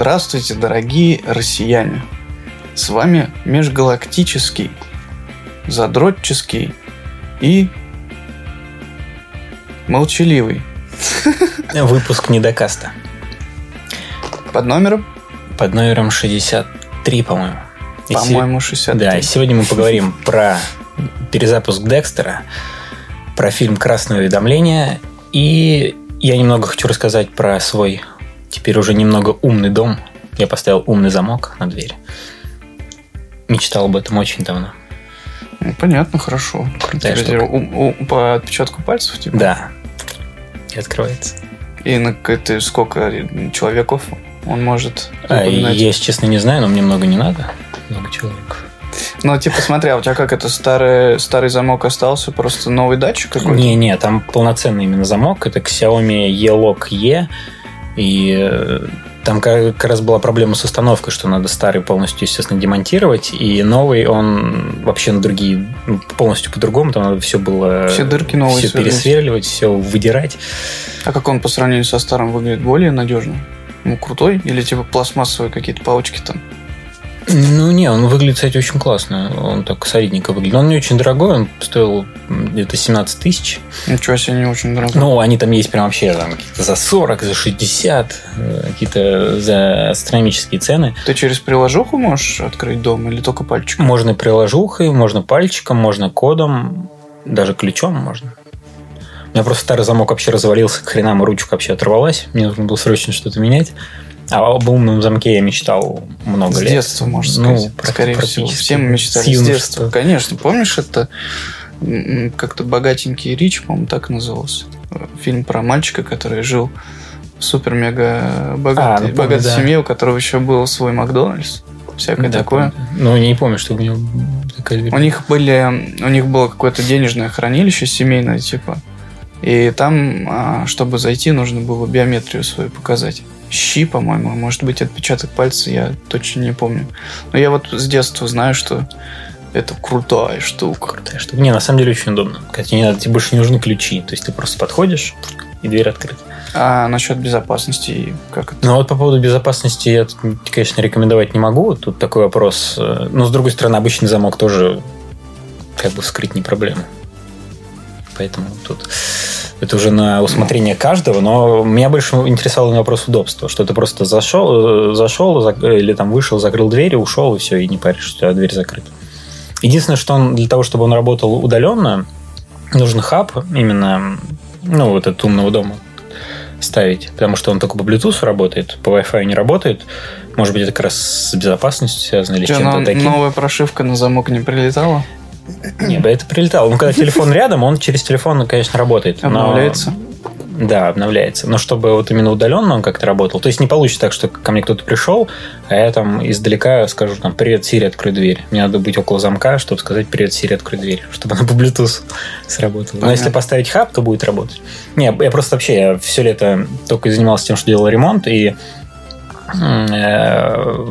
Здравствуйте, дорогие россияне! С вами межгалактический, задротческий и молчаливый. Выпуск недокаста. Под номером? Под номером 63, по-моему. По-моему, се- 63. Да, и сегодня мы поговорим про перезапуск Декстера, про фильм «Красное уведомление», и я немного хочу рассказать про свой теперь уже немного умный дом. Я поставил умный замок на дверь. Мечтал об этом очень давно. Ну, понятно, хорошо. Крутая штука. у- у- по отпечатку пальцев, типа? Да. И открывается. И на это сколько человеков он может А, я, если честно, не знаю, но мне много не надо. Много человек. Ну, типа, смотри, а у тебя как это старый, старый замок остался, просто новый датчик какой-то? Не-не, там полноценный именно замок. Это Xiaomi E-Lock E. И э, там как раз была проблема с установкой, что надо старый полностью, естественно, демонтировать. И новый, он вообще на другие, ну, полностью по-другому. Там надо все было... Все дырки новые Все пересверливать, все выдирать. А как он по сравнению со старым выглядит? Более надежно? Ну, крутой? Или типа пластмассовые какие-то палочки там? Ну, не, он выглядит, кстати, очень классно. Он так солидненько выглядит. Но он не очень дорогой, он стоил где-то 17 тысяч. Ничего себе, не очень дорогой. Ну, они там есть прям вообще там какие-то за 40, за 60, э, какие-то за астрономические цены. Ты через приложуху можешь открыть дом или только пальчиком? Можно приложухой, можно пальчиком, можно кодом, даже ключом можно. У меня просто старый замок вообще развалился, к хренам и ручка вообще оторвалась. Мне нужно было срочно что-то менять. А об умном замке я мечтал много С лет. детства, можно Ну, сказать. пр- Скорее всего. Все мы мечтали С с, детства. Конечно. Помнишь, это как-то «Богатенький Рич», по-моему, так назывался. Фильм про мальчика, который жил в супер-мега богатой, А, ну, богатой да. семье, у которого еще был свой Макдональдс. Всякое Да, такое. помню. Ну, не помню, что у него такая. У них были, у них было какое-то денежное хранилище семейное, типа. И там, а, чтобы зайти, нужно было биометрию свою показать. Щи, по-моему, может быть отпечаток пальца, я точно не помню. Но я вот с детства знаю, что это крутая штука. крутая штука. Не, на самом деле очень удобно. Тебе, не надо, тебе больше не нужны ключи. То есть ты просто подходишь, и дверь открыта. А насчет безопасности, как это? Ну вот по поводу безопасности я, конечно, рекомендовать не могу. Тут такой вопрос. Но, с другой стороны, обычный замок тоже как бы вскрыть не проблема. Поэтому тут это уже на усмотрение каждого, но меня больше интересовал вопрос удобства, что ты просто зашел, э, зашел или там вышел, закрыл дверь, и ушел, и все, и не паришь, что у тебя дверь закрыта. Единственное, что он для того, чтобы он работал удаленно, нужен хаб именно, ну, вот этот умного дома ставить, потому что он только по Bluetooth работает, по Wi-Fi не работает. Может быть, это как раз с безопасностью связано или тебя чем-то но- таким. новая прошивка на замок не прилетала? Не, это прилетало. Ну, когда телефон рядом, он через телефон, конечно, работает. но- Обновляется? Да, обновляется. Но чтобы вот именно удаленно он как-то работал. То есть не получится так, что ко мне кто-то пришел, а я там издалека скажу там «Привет, Сири, открой дверь». Мне надо быть около замка, чтобы сказать «Привет, Сири, открой дверь», чтобы она по Bluetooth сработала. Но Понятно. если поставить хаб, то будет работать. Не, я просто вообще я все лето только занимался тем, что делал ремонт, и э,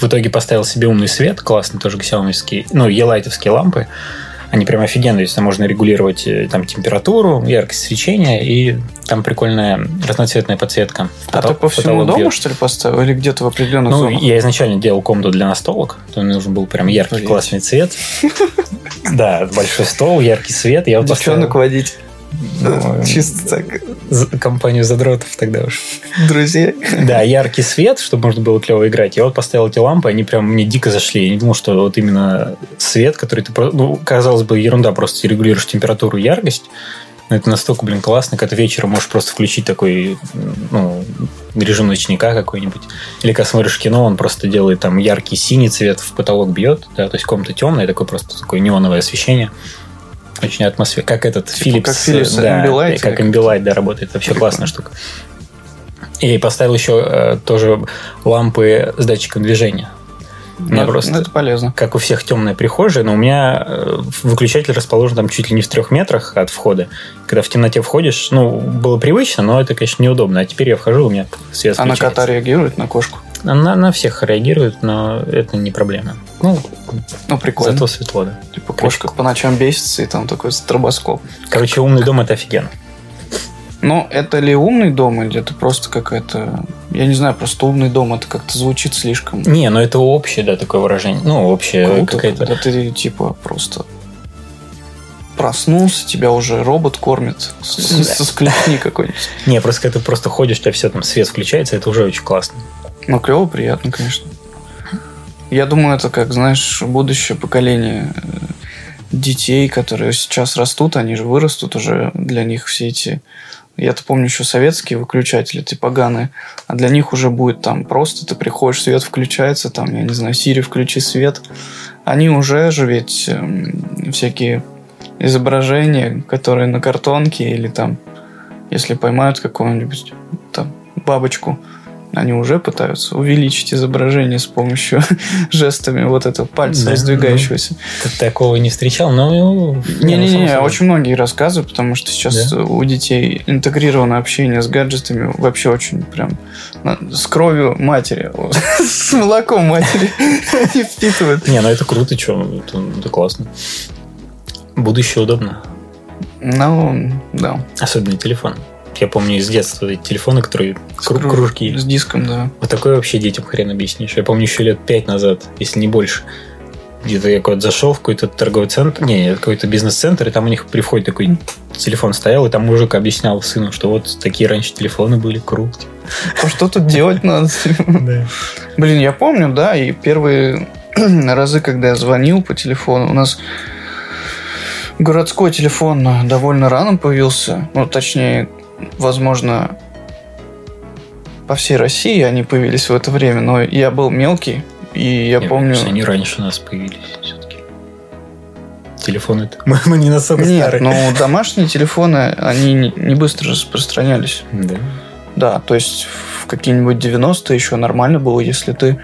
в итоге поставил себе умный свет, классный тоже xiaomi ну, елайтовские лампы. Они прям офигенные, то есть там можно регулировать э, там температуру, яркость свечения, и там прикольная разноцветная подсветка. А ты по всему дому, бьет. что ли, поставил? Или где-то в определенных Ну, зонах? я изначально делал комнату для настолок, то мне нужен был прям яркий, Блин. классный цвет. Да, большой стол, яркий свет. Я вот Девчонок водить. Ну, Чисто так. компанию задротов тогда уж. Друзья. Да, яркий свет, чтобы можно было клево играть. Я вот поставил эти лампы, они прям мне дико зашли. Я не думал, что вот именно свет, который ты... Ну, казалось бы, ерунда, просто регулируешь температуру, яркость. Но это настолько, блин, классно, когда ты вечером можешь просто включить такой, ну, режим ночника какой-нибудь. Или когда смотришь кино, он просто делает там яркий синий цвет в потолок бьет, да, то есть комната темная, такое просто такое неоновое освещение. Очень атмосфера. Как этот Типа Philips. как Philips да, Ambilight Как Ambilight, да, работает. Вообще классная штука. И поставил еще э, тоже лампы с датчиком движения. У меня Ну, просто, ну, это полезно. как у всех, темная прихожая, но у меня э, выключатель расположен там чуть ли не в трех метрах от входа. Когда в темноте входишь, ну, было привычно, но это, конечно, неудобно. А теперь я вхожу, у меня свет А на кота реагирует, на кошку? На, на всех реагирует, но это не проблема. Ну, Ну, прикольно. зато светло, да. Типа кошка по ночам бесится, и там такой стробоскоп. Короче, умный дом это офигенно. Ну, это ли умный дом, или это просто какая-то я не знаю, просто умный дом, это как-то звучит слишком Не, ну это общее, да, такое выражение. Ну, общее круто, какая-то... когда ты, типа, просто проснулся, тебя уже робот кормит со склепни какой-нибудь. Не, просто когда ты просто ходишь, у тебя все там свет включается, это уже очень классно. Ну, клево, приятно, конечно. Я думаю, это как, знаешь, будущее поколение э, детей, которые сейчас растут, они же вырастут уже, для них все эти... Я-то помню еще советские выключатели, эти поганые, а для них уже будет там просто ты приходишь, свет включается, там, я не знаю, Сири, включи свет. Они уже же ведь эм, всякие изображения, которые на картонке или там, если поймают какую-нибудь там бабочку, они уже пытаются увеличить изображение с помощью жестами вот этого пальца Да, раздвигающегося. Ты такого не встречал, но... ну, Не-не-не, очень многие рассказывают, потому что сейчас Да? у детей интегрированное общение с гаджетами вообще очень прям с кровью матери, с молоком матери они впитывают. Не, ну это круто, что, это, это классно. Будущее удобно. Ну, да. Особенно телефон. Я помню из детства эти телефоны, которые кру- Кру- кружки. С диском, да. Вот такое вообще детям хрен объяснишь. Я помню еще лет пять назад, если не больше. Где-то я куда-то зашел в какой-то торговый центр, не, какой-то бизнес-центр, и там у них при входе такой телефон стоял, и там мужик объяснял сыну, что вот такие раньше телефоны были, круто. А что тут делать надо? Блин, я помню, да, и первые разы, когда я звонил по телефону, у нас городской телефон довольно рано появился. Ну, точнее, возможно, по всей России они появились в это время, но я был мелкий, и я Мне помню... кажется, они раньше у нас появились все-таки. Телефоны мы, мы не настолько Нет, старые. но домашние телефоны, они не, не быстро распространялись. Да. Да, то есть в какие-нибудь 90-е еще нормально было, если ты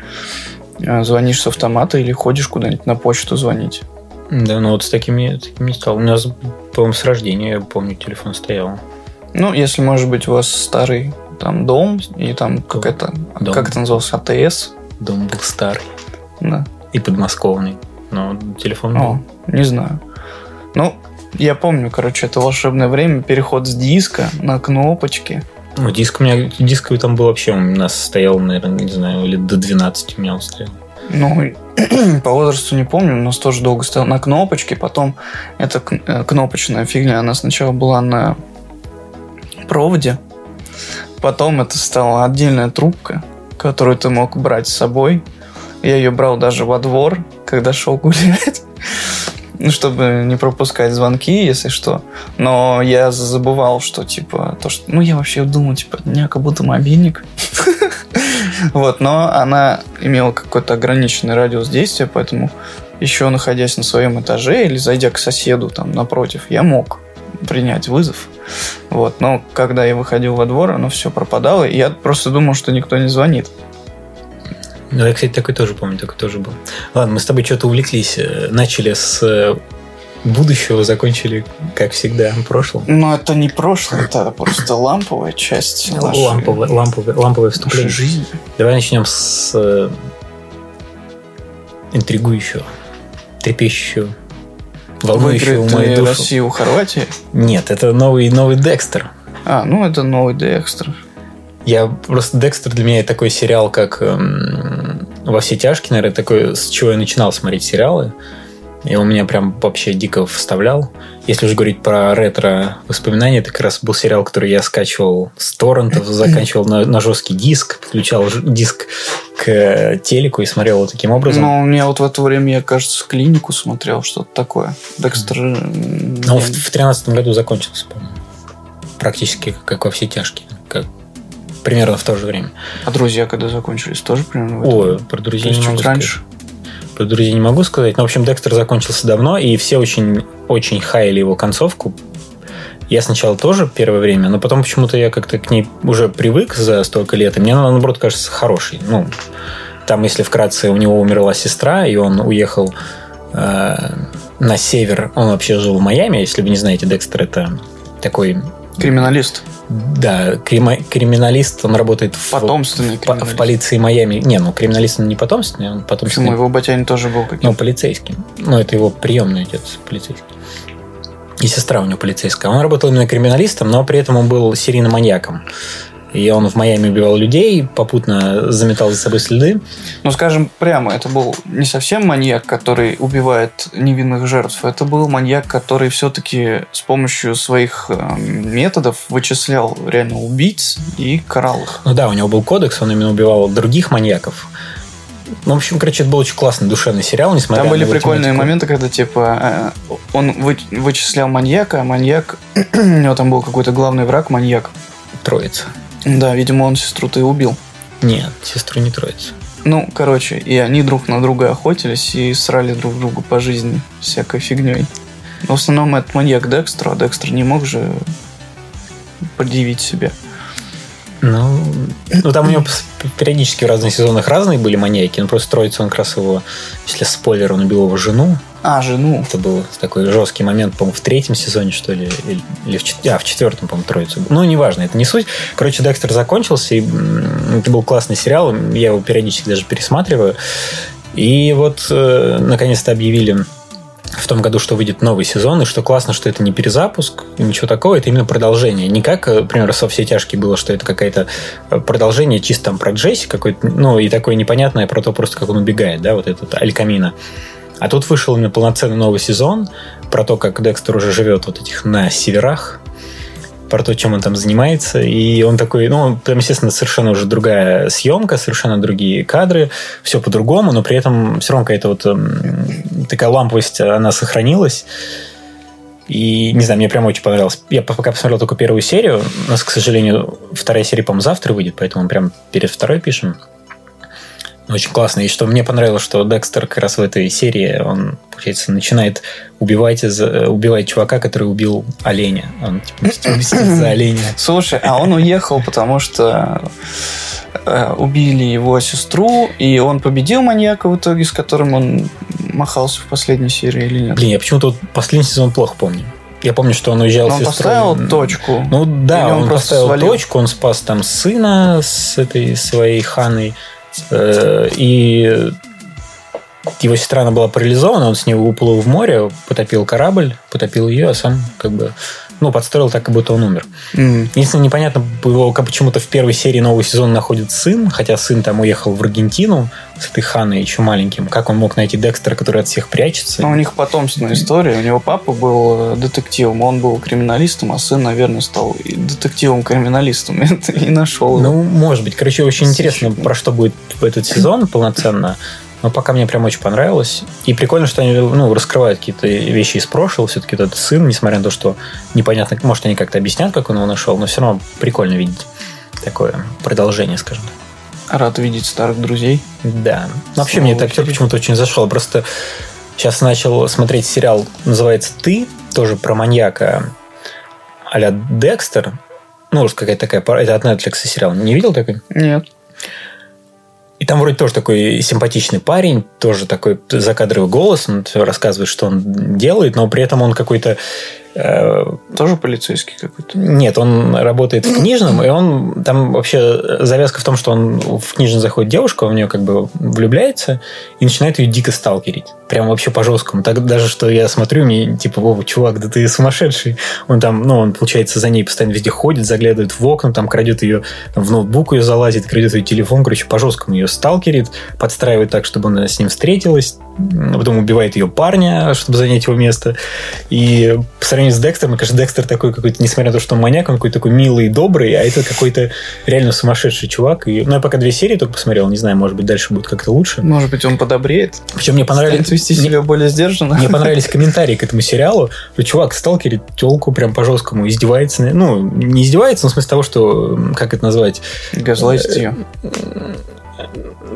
э, звонишь с автомата или ходишь куда-нибудь на почту звонить. Да, ну вот с такими, такими не стал. У нас, по-моему, с рождения, я помню, телефон стоял. Ну, если, может быть, у вас старый там дом, и там какая-то, Дом. как это называлось, АТС, Дом был старый да. и подмосковный. Но телефон был. О, не знаю. Ну, я помню, короче, это волшебное время, переход с диска на кнопочки. Ну, диск у меня, дисковый там был вообще, у нас стоял, наверное, не знаю, лет до 12 у меня он стоял. Ну, по возрасту не помню, у нас тоже долго стоял на кнопочке, потом эта э, кнопочная фигня, она сначала была на проводе, потом это стала отдельная трубка, которую ты мог брать с собой. Я ее брал даже во двор, когда шел гулять, ну, чтобы не пропускать звонки, если что. Но я забывал, что, типа, то, что... Ну, я вообще думал, типа, у как будто мобильник. Вот, но она имела какой-то ограниченный радиус действия, поэтому еще находясь на своем этаже или зайдя к соседу там напротив, я мог принять вызов. Вот, но когда я выходил во двор, оно все пропадало, и я просто думал, что никто не звонит. Ну, я, кстати, такой тоже помню, такой тоже был. Ладно, мы с тобой что-то увлеклись. Э, Начали с э, будущего, закончили, как всегда, прошлым. Но это не прошлое, это просто ламповая часть нашей, Ламповое, ламповое, ламповое нашей вступление. жизни. Давай начнем с э, интригующего, трепещущего, волнующего Выиграет ли душу. Россию у Хорватии? Нет, это новый, новый Декстер. А, ну это новый Декстер. Я просто Декстер для меня такой сериал, как эм, во все тяжкие, наверное, такой, с чего я начинал смотреть сериалы. И он меня прям вообще дико вставлял. Если уже говорить про ретро воспоминания, это как раз был сериал, который я скачивал с торрентов, заканчивал на, на жесткий диск, подключал диск к э, телеку и смотрел вот таким образом. Но у меня вот в это время, я, кажется, клинику смотрел, что-то такое. Декстер... я- в, в 13 году закончился, по-моему. Практически как во все тяжкие. Как, примерно в то же время. А друзья когда закончились, тоже примерно в это Ой, про То друзей есть не могу раньше? Про друзей не могу сказать. Но, в общем, Декстер закончился давно, и все очень, очень хаяли его концовку. Я сначала тоже первое время, но потом почему-то я как-то к ней уже привык за столько лет, и мне она, наоборот, кажется хорошей. Ну, там, если вкратце, у него умерла сестра, и он уехал э, на север. Он вообще жил в Майами. Если вы не знаете, Декстер это такой Криминалист. да, кримо- криминалист, он работает в, Потомственный в, в полиции Майами. Не, ну криминалист он не потомственный, он потомственный. Почему его батянин тоже был Ну, каким-то? полицейский. Ну, это его приемный отец полицейский. И сестра у него полицейская. Он работал именно криминалистом, но при этом он был серийным маньяком. И он в Майами убивал людей, попутно заметал за собой следы. Ну, скажем прямо, это был не совсем маньяк, который убивает невинных жертв. Это был маньяк, который все-таки с помощью своих э, методов вычислял реально убийц и карал их. Ну да, у него был кодекс, он именно убивал других маньяков. Ну, в общем, короче, это был очень классный, душевный сериал, несмотря Там были прикольные тематику. моменты, когда, типа, э, он вы- вычислял маньяка, а маньяк... у него там был какой-то главный враг, маньяк. Троица. Да, видимо, он сестру-то и убил. Нет, сестру не троица. Ну, короче, и они друг на друга охотились и срали друг другу по жизни всякой фигней. Но в основном это маньяк Декстер, а Декстер не мог же предъявить себя. Ну, ну, там у него периодически в разных сезонах разные были маньяки, но просто троица, он как раз его, если спойлер, он убил его жену. А, жену. Это был такой жесткий момент, по-моему, в третьем сезоне, что ли, или, в, чет- а, в четвертом, по-моему, троицу. Ну, неважно, это не суть. Короче, Декстер закончился, и это был классный сериал, я его периодически даже пересматриваю. И вот, э, наконец-то объявили в том году, что выйдет новый сезон, и что классно, что это не перезапуск, ничего такого, это именно продолжение. Не как, э, например, со «Все тяжкие» было, что это какое-то э, продолжение чисто там про Джесси какой-то, ну, и такое непонятное про то просто, как он убегает, да, вот этот Аль Камино. А тут вышел именно полноценный новый сезон про то, как Декстер уже живет вот этих на северах, про то, чем он там занимается. И он такой, ну, там, естественно, совершенно уже другая съемка, совершенно другие кадры, все по-другому, но при этом все равно какая-то вот эм, такая ламповость, она сохранилась. И, не знаю, мне прям очень понравилось. Я пока посмотрел только первую серию. У нас, к сожалению, вторая серия, по-моему, завтра выйдет, поэтому мы прям перед второй пишем. Очень классно. И что мне понравилось, что Декстер как раз в этой серии, он, получается, начинает убивать, из- э, убивать чувака, который убил оленя. Он типа, мстит за оленя. Слушай, а он уехал, потому что э, убили его сестру, и он победил маньяка в итоге, с которым он махался в последней серии или нет? Блин, я почему-то вот последний сезон плохо помню. Я помню, что он уезжал Но с он сестрой. поставил точку. Ну да, он он, поставил свалил? точку, он спас там сына с этой своей ханой. Э, И его сестра, она была парализована, он с ней уплыл в море, потопил корабль, потопил ее, а сам как бы, ну, подстроил так, как будто он умер. М. Единственное, непонятно было, как почему-то в первой серии нового сезона находит сын, хотя сын там уехал в Аргентину с этой Ханой еще маленьким. Как он мог найти Декстера, который от всех прячется? Ну, у них потомственная история. У него папа был э, детективом, он был криминалистом, а сын, наверное, стал детективом-криминалистом. И нашел. Ну, может быть. Короче, очень интересно, про что будет этот сезон полноценно. Но пока мне прям очень понравилось. И прикольно, что они ну, раскрывают какие-то вещи из прошлого. Все-таки этот сын, несмотря на то, что непонятно, может, они как-то объяснят, как он его нашел, но все равно прикольно видеть такое продолжение, скажем так. Рад видеть старых друзей. Да. Ну, Вообще, Снова мне этот актер почему-то очень зашел. Просто сейчас начал смотреть сериал, называется «Ты», тоже про маньяка а-ля Декстер. Ну, уж какая-то такая... Это от Netflix сериал. Не видел такой? Нет. И там вроде тоже такой симпатичный парень, тоже такой закадровый голос, он рассказывает, что он делает, но при этом он какой-то... э, Тоже полицейский какой-то. нет, он работает в книжном, и он там вообще завязка в том, что он в книжный заходит девушка, в нее как бы влюбляется и начинает ее дико сталкерить. Прям вообще по-жесткому. Так даже, что я смотрю, мне типа, Вова, чувак, да ты сумасшедший. Он там, ну, он, получается, за ней постоянно везде ходит, заглядывает в окна, там крадет ее, в ноутбук ее залазит, крадет ее телефон, короче, по-жесткому ее сталкерит, подстраивает так, чтобы она с ним встретилась, потом убивает ее парня, чтобы занять его место. И по сравнению с Декстером, мне кажется, Декстер такой какой-то, несмотря на то, что он маньяк, он какой-то такой милый и добрый, а это какой-то реально сумасшедший чувак. И, ну, я пока две серии только посмотрел, не знаю, может быть, дальше будет как-то лучше. Может быть, он подобреет? Причем мне понравились... Вести мне- себя более сдержанно? мне понравились комментарии к этому сериалу, что чувак сталкерит телку прям по-жесткому, издевается. Ну, не издевается, но в смысле того, что, как это назвать, Газлайтить ее.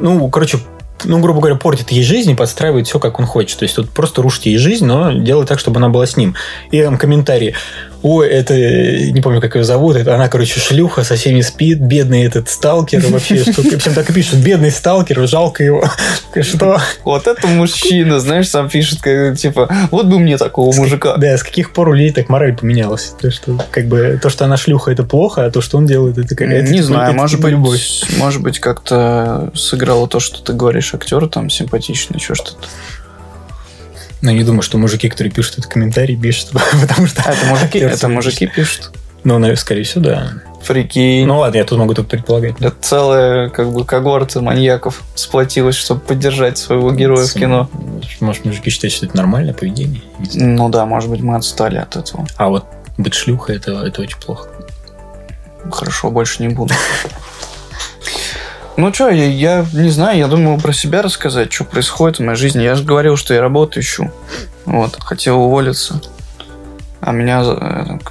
ну, короче, ну, грубо говоря, портит ей жизнь и подстраивает все, как он хочет. То есть тут просто рушит ей жизнь, но делает так, чтобы она была с ним. И там комментарии. Ой, это, не помню, как ее зовут, это она, короче, шлюха, со всеми спит, бедный этот сталкер вообще. Что, причем так и пишут, бедный сталкер, жалко его. Что? Вот это мужчина, знаешь, сам пишет, типа, вот бы мне такого мужика. Да, с каких пор у людей так мораль поменялась? То, что, как бы, то, что она шлюха, это плохо, а то, что он делает, это какая-то... Не знаю, может быть, может быть, как-то сыграло то, что ты говоришь, актер там симпатичный, еще что-то. Но не думаю, что мужики, которые пишут этот комментарий, пишут, потому что... А, это мужики, это мужики пишут. Ну, наверное, скорее всего, да. Прикинь. Ну ладно, я тут могу только предполагать. Это целая как бы когорта маньяков сплотилась, чтобы поддержать своего героя в кино. Может, мужики считают, что это нормальное поведение? Ну да, может быть, мы отстали от этого. А вот быть шлюхой, это, это очень плохо. Хорошо, больше не буду. Ну что, я, я не знаю, я думал про себя рассказать, что происходит в моей жизни. Я же говорил, что я работу ищу. Вот, хотел уволиться. А меня... э,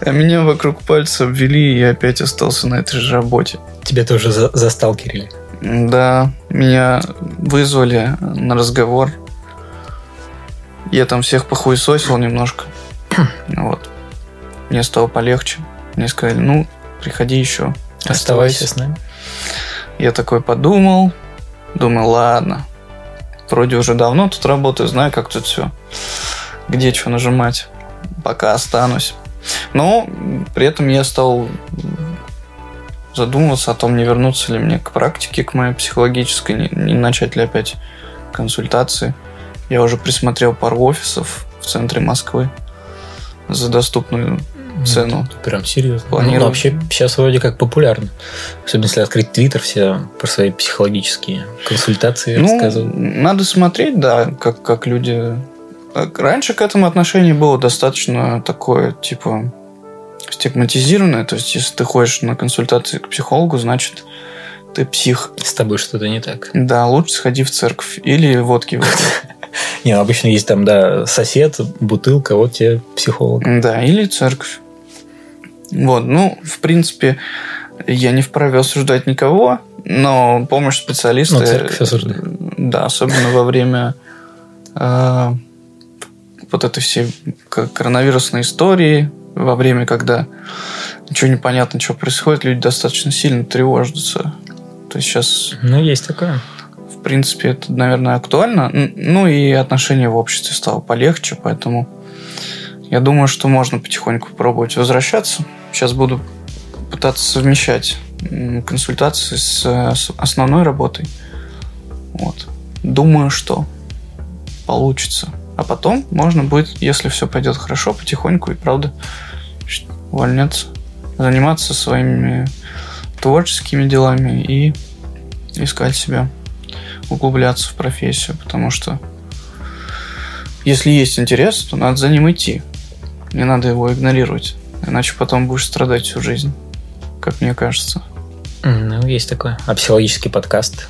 А меня вокруг пальца обвели, и я опять остался на этой же работе. Тебя тоже за- засталкерили. Да, меня вызвали на разговор. Я там всех похуесосил немножко. Вот. Мне стало полегче. Мне сказали, ну, приходи еще. Оставайся с нами. Я такой подумал. Думаю, ладно. Вроде уже давно тут работаю, знаю, как тут все. Где что нажимать. Пока останусь. Но при этом я стал задумываться о том, не вернуться ли мне к практике, к моей психологической, не, не начать ли опять консультации. Я уже присмотрел пару офисов в центре Москвы за доступную цену. Ну, Прям серьезно. Планирую. Ну, вообще сейчас вроде как популярно. Особенно если открыть твиттер, все про свои психологические консультации Ну, рассказывают. надо смотреть, да, как, как люди... Раньше к этому отношение было достаточно такое, типа, стигматизированное. То есть, если ты ходишь на консультации к психологу, значит, ты псих. С тобой что-то не так. Да, лучше сходи в церковь или водки выпей. Не, ну, обычно есть там, да, сосед, бутылка, вот тебе психолог. Да, или церковь. Вот, ну, в принципе, я не вправе осуждать никого, но помощь специалиста... Ну, церковь осуждает. Да, особенно во время э, вот этой всей коронавирусной истории, во время, когда ничего не понятно, что происходит, люди достаточно сильно тревожатся. То есть сейчас, Ну, есть такое. в принципе, это, наверное, актуально. Ну и отношение в обществе стало полегче, поэтому я думаю, что можно потихоньку пробовать возвращаться. Сейчас буду пытаться совмещать консультации с, э, с основной работой. Вот. Думаю, что получится. А потом можно будет, если все пойдет хорошо, потихоньку и правда увольняться, заниматься своими творческими делами и искать себя, углубляться в профессию, потому что если есть интерес, то надо за ним идти. Не надо его игнорировать, иначе потом будешь страдать всю жизнь, как мне кажется. Ну, есть такое. А психологический подкаст?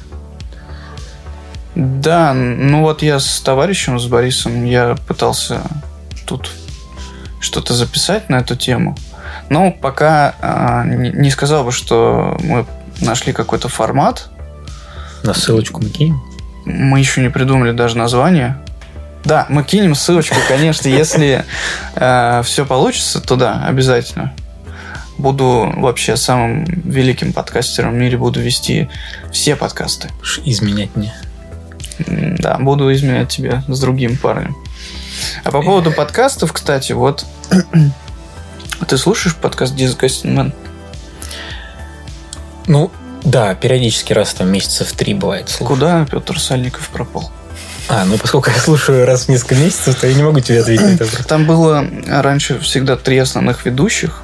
Да, ну вот я с товарищем, с Борисом, я пытался тут что-то записать на эту тему. Но пока а, не, не сказал бы, что мы нашли какой-то формат. На ссылочку мы кинем. Мы еще не придумали даже название. Да, мы кинем ссылочку, конечно, если все получится, то да, обязательно. Буду вообще самым великим подкастером в мире, буду вести все подкасты. Изменять мне. Да, буду изменять тебя с другим парнем. А по поводу подкастов, кстати, вот ты слушаешь подкаст Disgusting Man? Ну, да, периодически раз там месяцев три бывает. слушаю. Куда Петр Сальников пропал? А, ну поскольку я слушаю раз в несколько месяцев, то я не могу тебе ответить на вопрос. Там было раньше всегда три основных ведущих.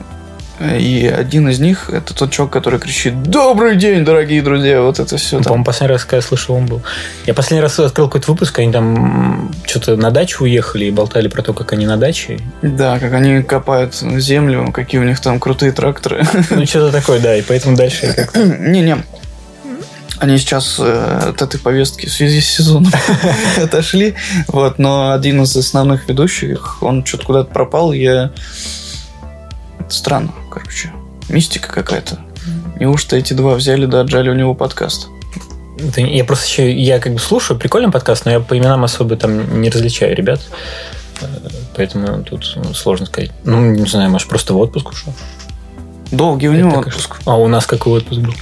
И один из них это тот чувак, который кричит «Добрый день, дорогие друзья!» Вот это все Ну. По-моему, последний раз, когда я слышал, он был. Я последний раз открыл какой-то выпуск, они там что-то на дачу уехали и болтали про то, как они на даче. Да, как они копают землю, какие у них там крутые тракторы. Ну, что-то такое, да, и поэтому дальше как-то... Не-не. Они сейчас э, от этой повестки в связи с сезоном отошли. Вот, но один из основных ведущих, он что-то куда-то пропал. Я... Это странно, короче. Мистика какая-то. Неужто эти два взяли да отжали у него подкаст? Это я просто еще, я как бы слушаю, прикольный подкаст, но я по именам особо там не различаю ребят. Э, Поэтому тут сложно сказать. Ну, не знаю, может, просто в отпуск ушел. Долгий у него отпуск. А у нас какой отпуск был?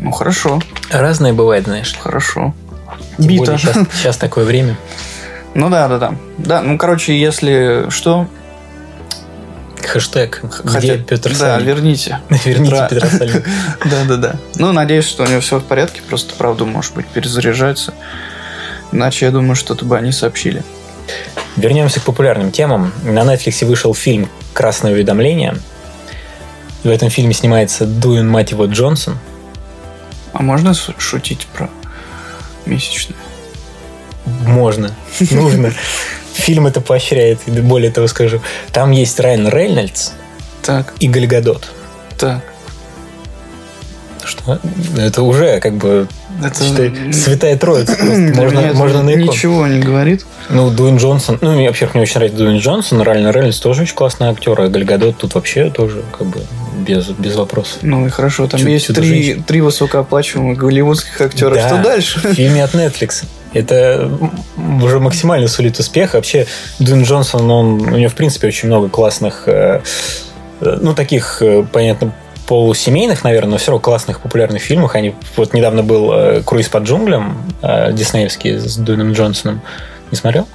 Ну, хорошо, Разное бывает, знаешь. хорошо. Тем Бита. более Сейчас, сейчас такое время. Ну да, да, да. Да, ну, короче, если что, Хэштег. Где хотя- Петр Да, Сальников? верните. Верните Петра Сальникова. Да, да, да. Ну, надеюсь, что у него все в порядке, просто, правда, может быть, перезаряжается. Иначе, я думаю, что-то бы они сообщили. Вернемся к популярным темам. На Netflix вышел фильм «Красное уведомление». В этом фильме снимается Дуэн, мать его, Джонсон. А можно шутить про месячные? Можно, нужно. Фильм это поощряет, и более того скажу. Там есть Райан Рейнольдс Так, и Гальгадот. так. Что? Это уже как бы Это считай, святая троица. Можно, это можно на икон. ничего не говорит. Ну, Дуэн Джонсон, ну, мне, во-первых, мне очень нравится Дуэн Джонсон, Райан Рейнольдс тоже очень классный актер, а Гальгадот тут вообще тоже как бы без, без вопросов. Ну и хорошо, там Чуть- есть три, три высокооплачиваемых голливудских актера. Да, Что дальше? В фильме от Netflix. Это уже максимально сулит успех. Вообще, Дуэн Джонсон, он, у него, в принципе, очень много классных, э, э, ну, таких, э, понятно, полусемейных, наверное, но все равно классных популярных фильмах. Они, вот недавно был «Круиз по джунглям» диснеевский с Дуэном Джонсоном. Не смотрел?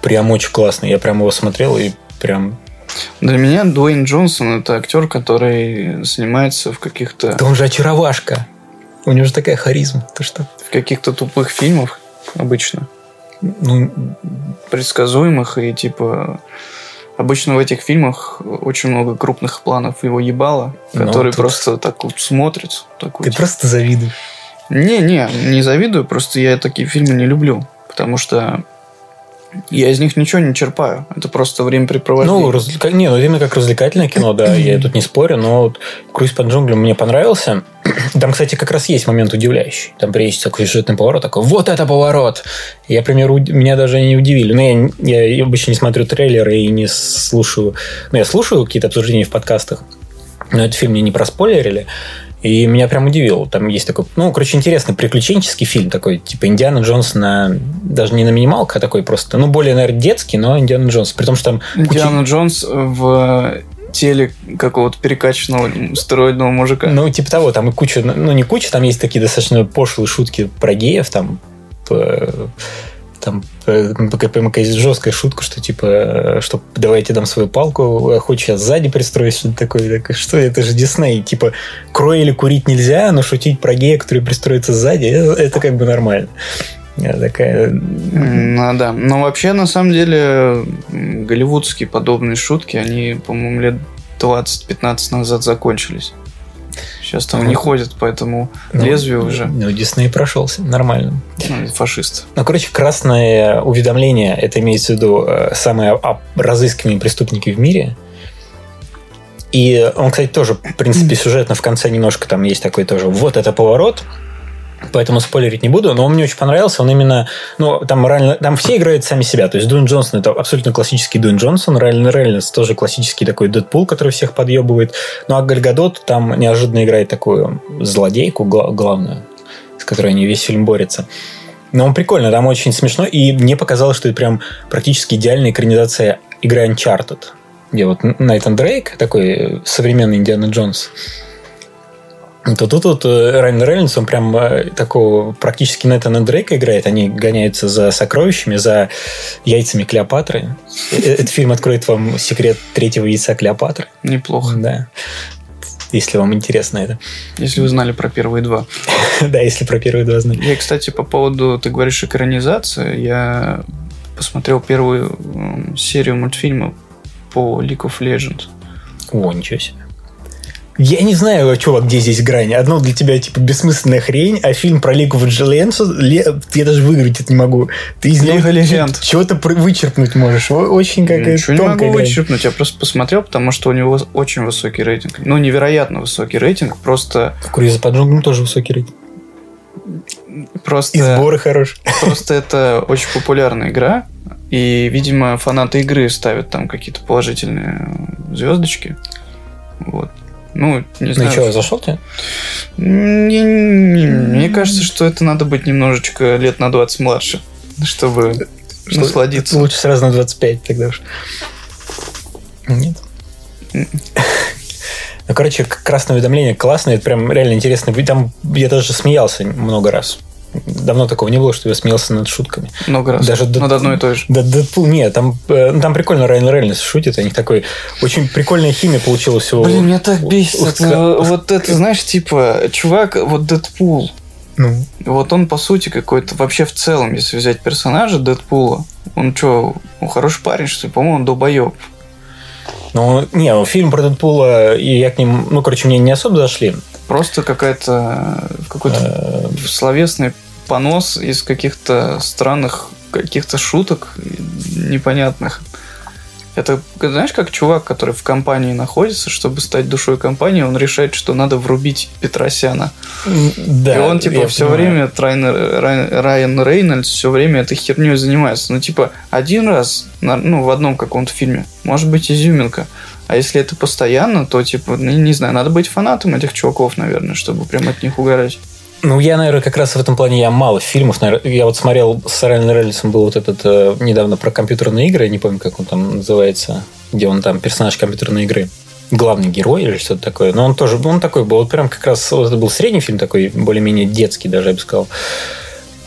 Прям очень классный. Я прям его смотрел и прям... Для меня Дуэйн Джонсон это актер, который снимается в каких-то Да он же очаровашка. У него же такая харизма. Ты что? в каких-то тупых фильмах обычно. Ну, предсказуемых и типа обычно в этих фильмах очень много крупных планов его ебало, Ну, который тут- просто так вот смотрит. Такой, ты типа, просто завидуешь. Не, не, не завидую, просто я такие фильмы не люблю, потому что я из них ничего не черпаю. Это просто времяпрепровождение. Ну, развлека... не, ну именно как развлекательное кино, да, я тут не спорю, но вот «Круиз по джунглям» мне понравился. Там, кстати, как раз есть момент удивляющий. Там есть такой сюжетный поворот, такой, вот это поворот! Я, к примеру, уд- меня даже не удивили. Но я, я обычно не смотрю трейлеры и не слушаю... Ну, я слушаю какие-то обсуждения в подкастах, но этот фильм мне не проспойлерили. И меня прям удивил. Там есть такой, ну, короче, интересный приключенческий фильм такой, типа Индиана Джонс на... Даже не на минималках, а такой просто, ну, более, наверное, детский, но Индиана Джонс. При том, что там куча- Индиана Джонс в теле какого-то перекачанного стероидного мужика. Ну, типа того, там и куча, ну, не куча, там есть такие достаточно пошлые шутки про геев, там, там э, прям какая жесткая шутка, что типа, э, что давайте дам свою палку, а хочешь я сзади пристроюсь, что-то такое, так, что это же Дисней, типа, крой или курить нельзя, но шутить про гея, который пристроится сзади, э, это как бы нормально. Я такая, Ну, да. Но вообще, на самом деле, голливудские подобные шутки, они, по-моему, лет 20-15 назад закончились. Сейчас там не ходят по этому ну, лезвию уже. Ну, Дисней прошелся, нормально. Ну, фашисты. Ну, короче, красное уведомление, это имеется в виду э, самые а, разыскиваемые преступники в мире. И он, кстати, тоже, в принципе, сюжетно в конце немножко там есть такой тоже вот это поворот. Поэтому спойлерить не буду, но он мне очень понравился. Он именно, ну, там реально, там все играют сами себя. То есть Дуэн Джонсон это абсолютно классический Дуэн Джонсон, Райан Рейнольдс тоже классический такой Дэдпул, который всех подъебывает. Ну, а Гальгадот там неожиданно играет такую злодейку гла- главную, с которой они весь фильм борются. Но он прикольно, там очень смешно, и мне показалось, что это прям практически идеальная экранизация игры Uncharted, где вот Найтан Дрейк, такой современный Индиана Джонс, то тут вот э, Райан Рейнольдс, он прям э, такого практически Нэтана Дрейка играет. Они гоняются за сокровищами, за яйцами Клеопатры. Э, Этот фильм откроет вам секрет третьего яйца Клеопатры. Неплохо. Да. Если вам интересно это. Если вы знали про первые два. Да, если про первые два знать. Я, кстати, по поводу, ты говоришь, экранизация, я посмотрел первую серию мультфильма по League of Legends. О, ничего себе. Я не знаю, чувак, где здесь грань. Одно для тебя, типа, бессмысленная хрень, а фильм про Legends, ле- я даже выиграть это не могу. Ты из него чего-то вычеркнуть можешь. Очень какая-то Ничего не могу грань. вычерпнуть, я просто посмотрел, потому что у него очень высокий рейтинг. Ну, невероятно высокий рейтинг, просто... В Круизе по джунглям тоже высокий рейтинг. Просто... И сборы хорошие. Просто это очень популярная игра, и, видимо, фанаты игры ставят там какие-то положительные звездочки. Вот. Ну, не Ну и знаю. что, зашел тебе? Не- не- Мне кажется, что это надо быть немножечко лет на 20 младше, чтобы насладиться. Лучше сразу на 25 тогда уж. Нет. Ну, короче, красное уведомление классное, это прям реально интересно. Там я даже смеялся много раз. Давно такого не было, что я смеялся над шутками. Много раз. Даже Над Дэд- одной и той же. Да, Дэдпул, нет, там, э, ну, там прикольно Райан Рейнольдс шутит, у них такой очень прикольная химия получилась у... Блин, меня так бесит. у- это вот это, знаешь, типа, чувак, вот Дэдпул. Ну, Вот он, по сути, какой-то вообще в целом, если взять персонажа Дэдпула, Он что, он хороший парень, что ли? По-моему, он долбоеб. Ну, не, фильм про Дэдпула, и я к ним, ну, короче, мне не особо зашли. Просто какая-то какой-то Э, словесный понос из каких-то странных каких-то шуток непонятных. Это, знаешь, как чувак, который в компании находится, чтобы стать душой компании, он решает, что надо врубить Петросяна. Да, и он, типа, все понимаю. время, Трайн- Рай- Райан Рейнольдс все время этой херней занимается. Ну, типа, один раз, ну, в одном каком-то фильме, может быть, изюминка. А если это постоянно, то, типа, ну, не знаю, надо быть фанатом этих чуваков, наверное, чтобы прям от них угорать. Ну, я, наверное, как раз в этом плане я мало фильмов. наверно- Я вот смотрел с Райаном Рейнольдсом был вот этот э, недавно про компьютерные игры, я не помню, как он там называется, где он там персонаж компьютерной игры. Главный герой или что-то такое. Но он тоже, он такой был, вот прям как раз, вот это был средний фильм такой, более-менее детский даже, я бы сказал.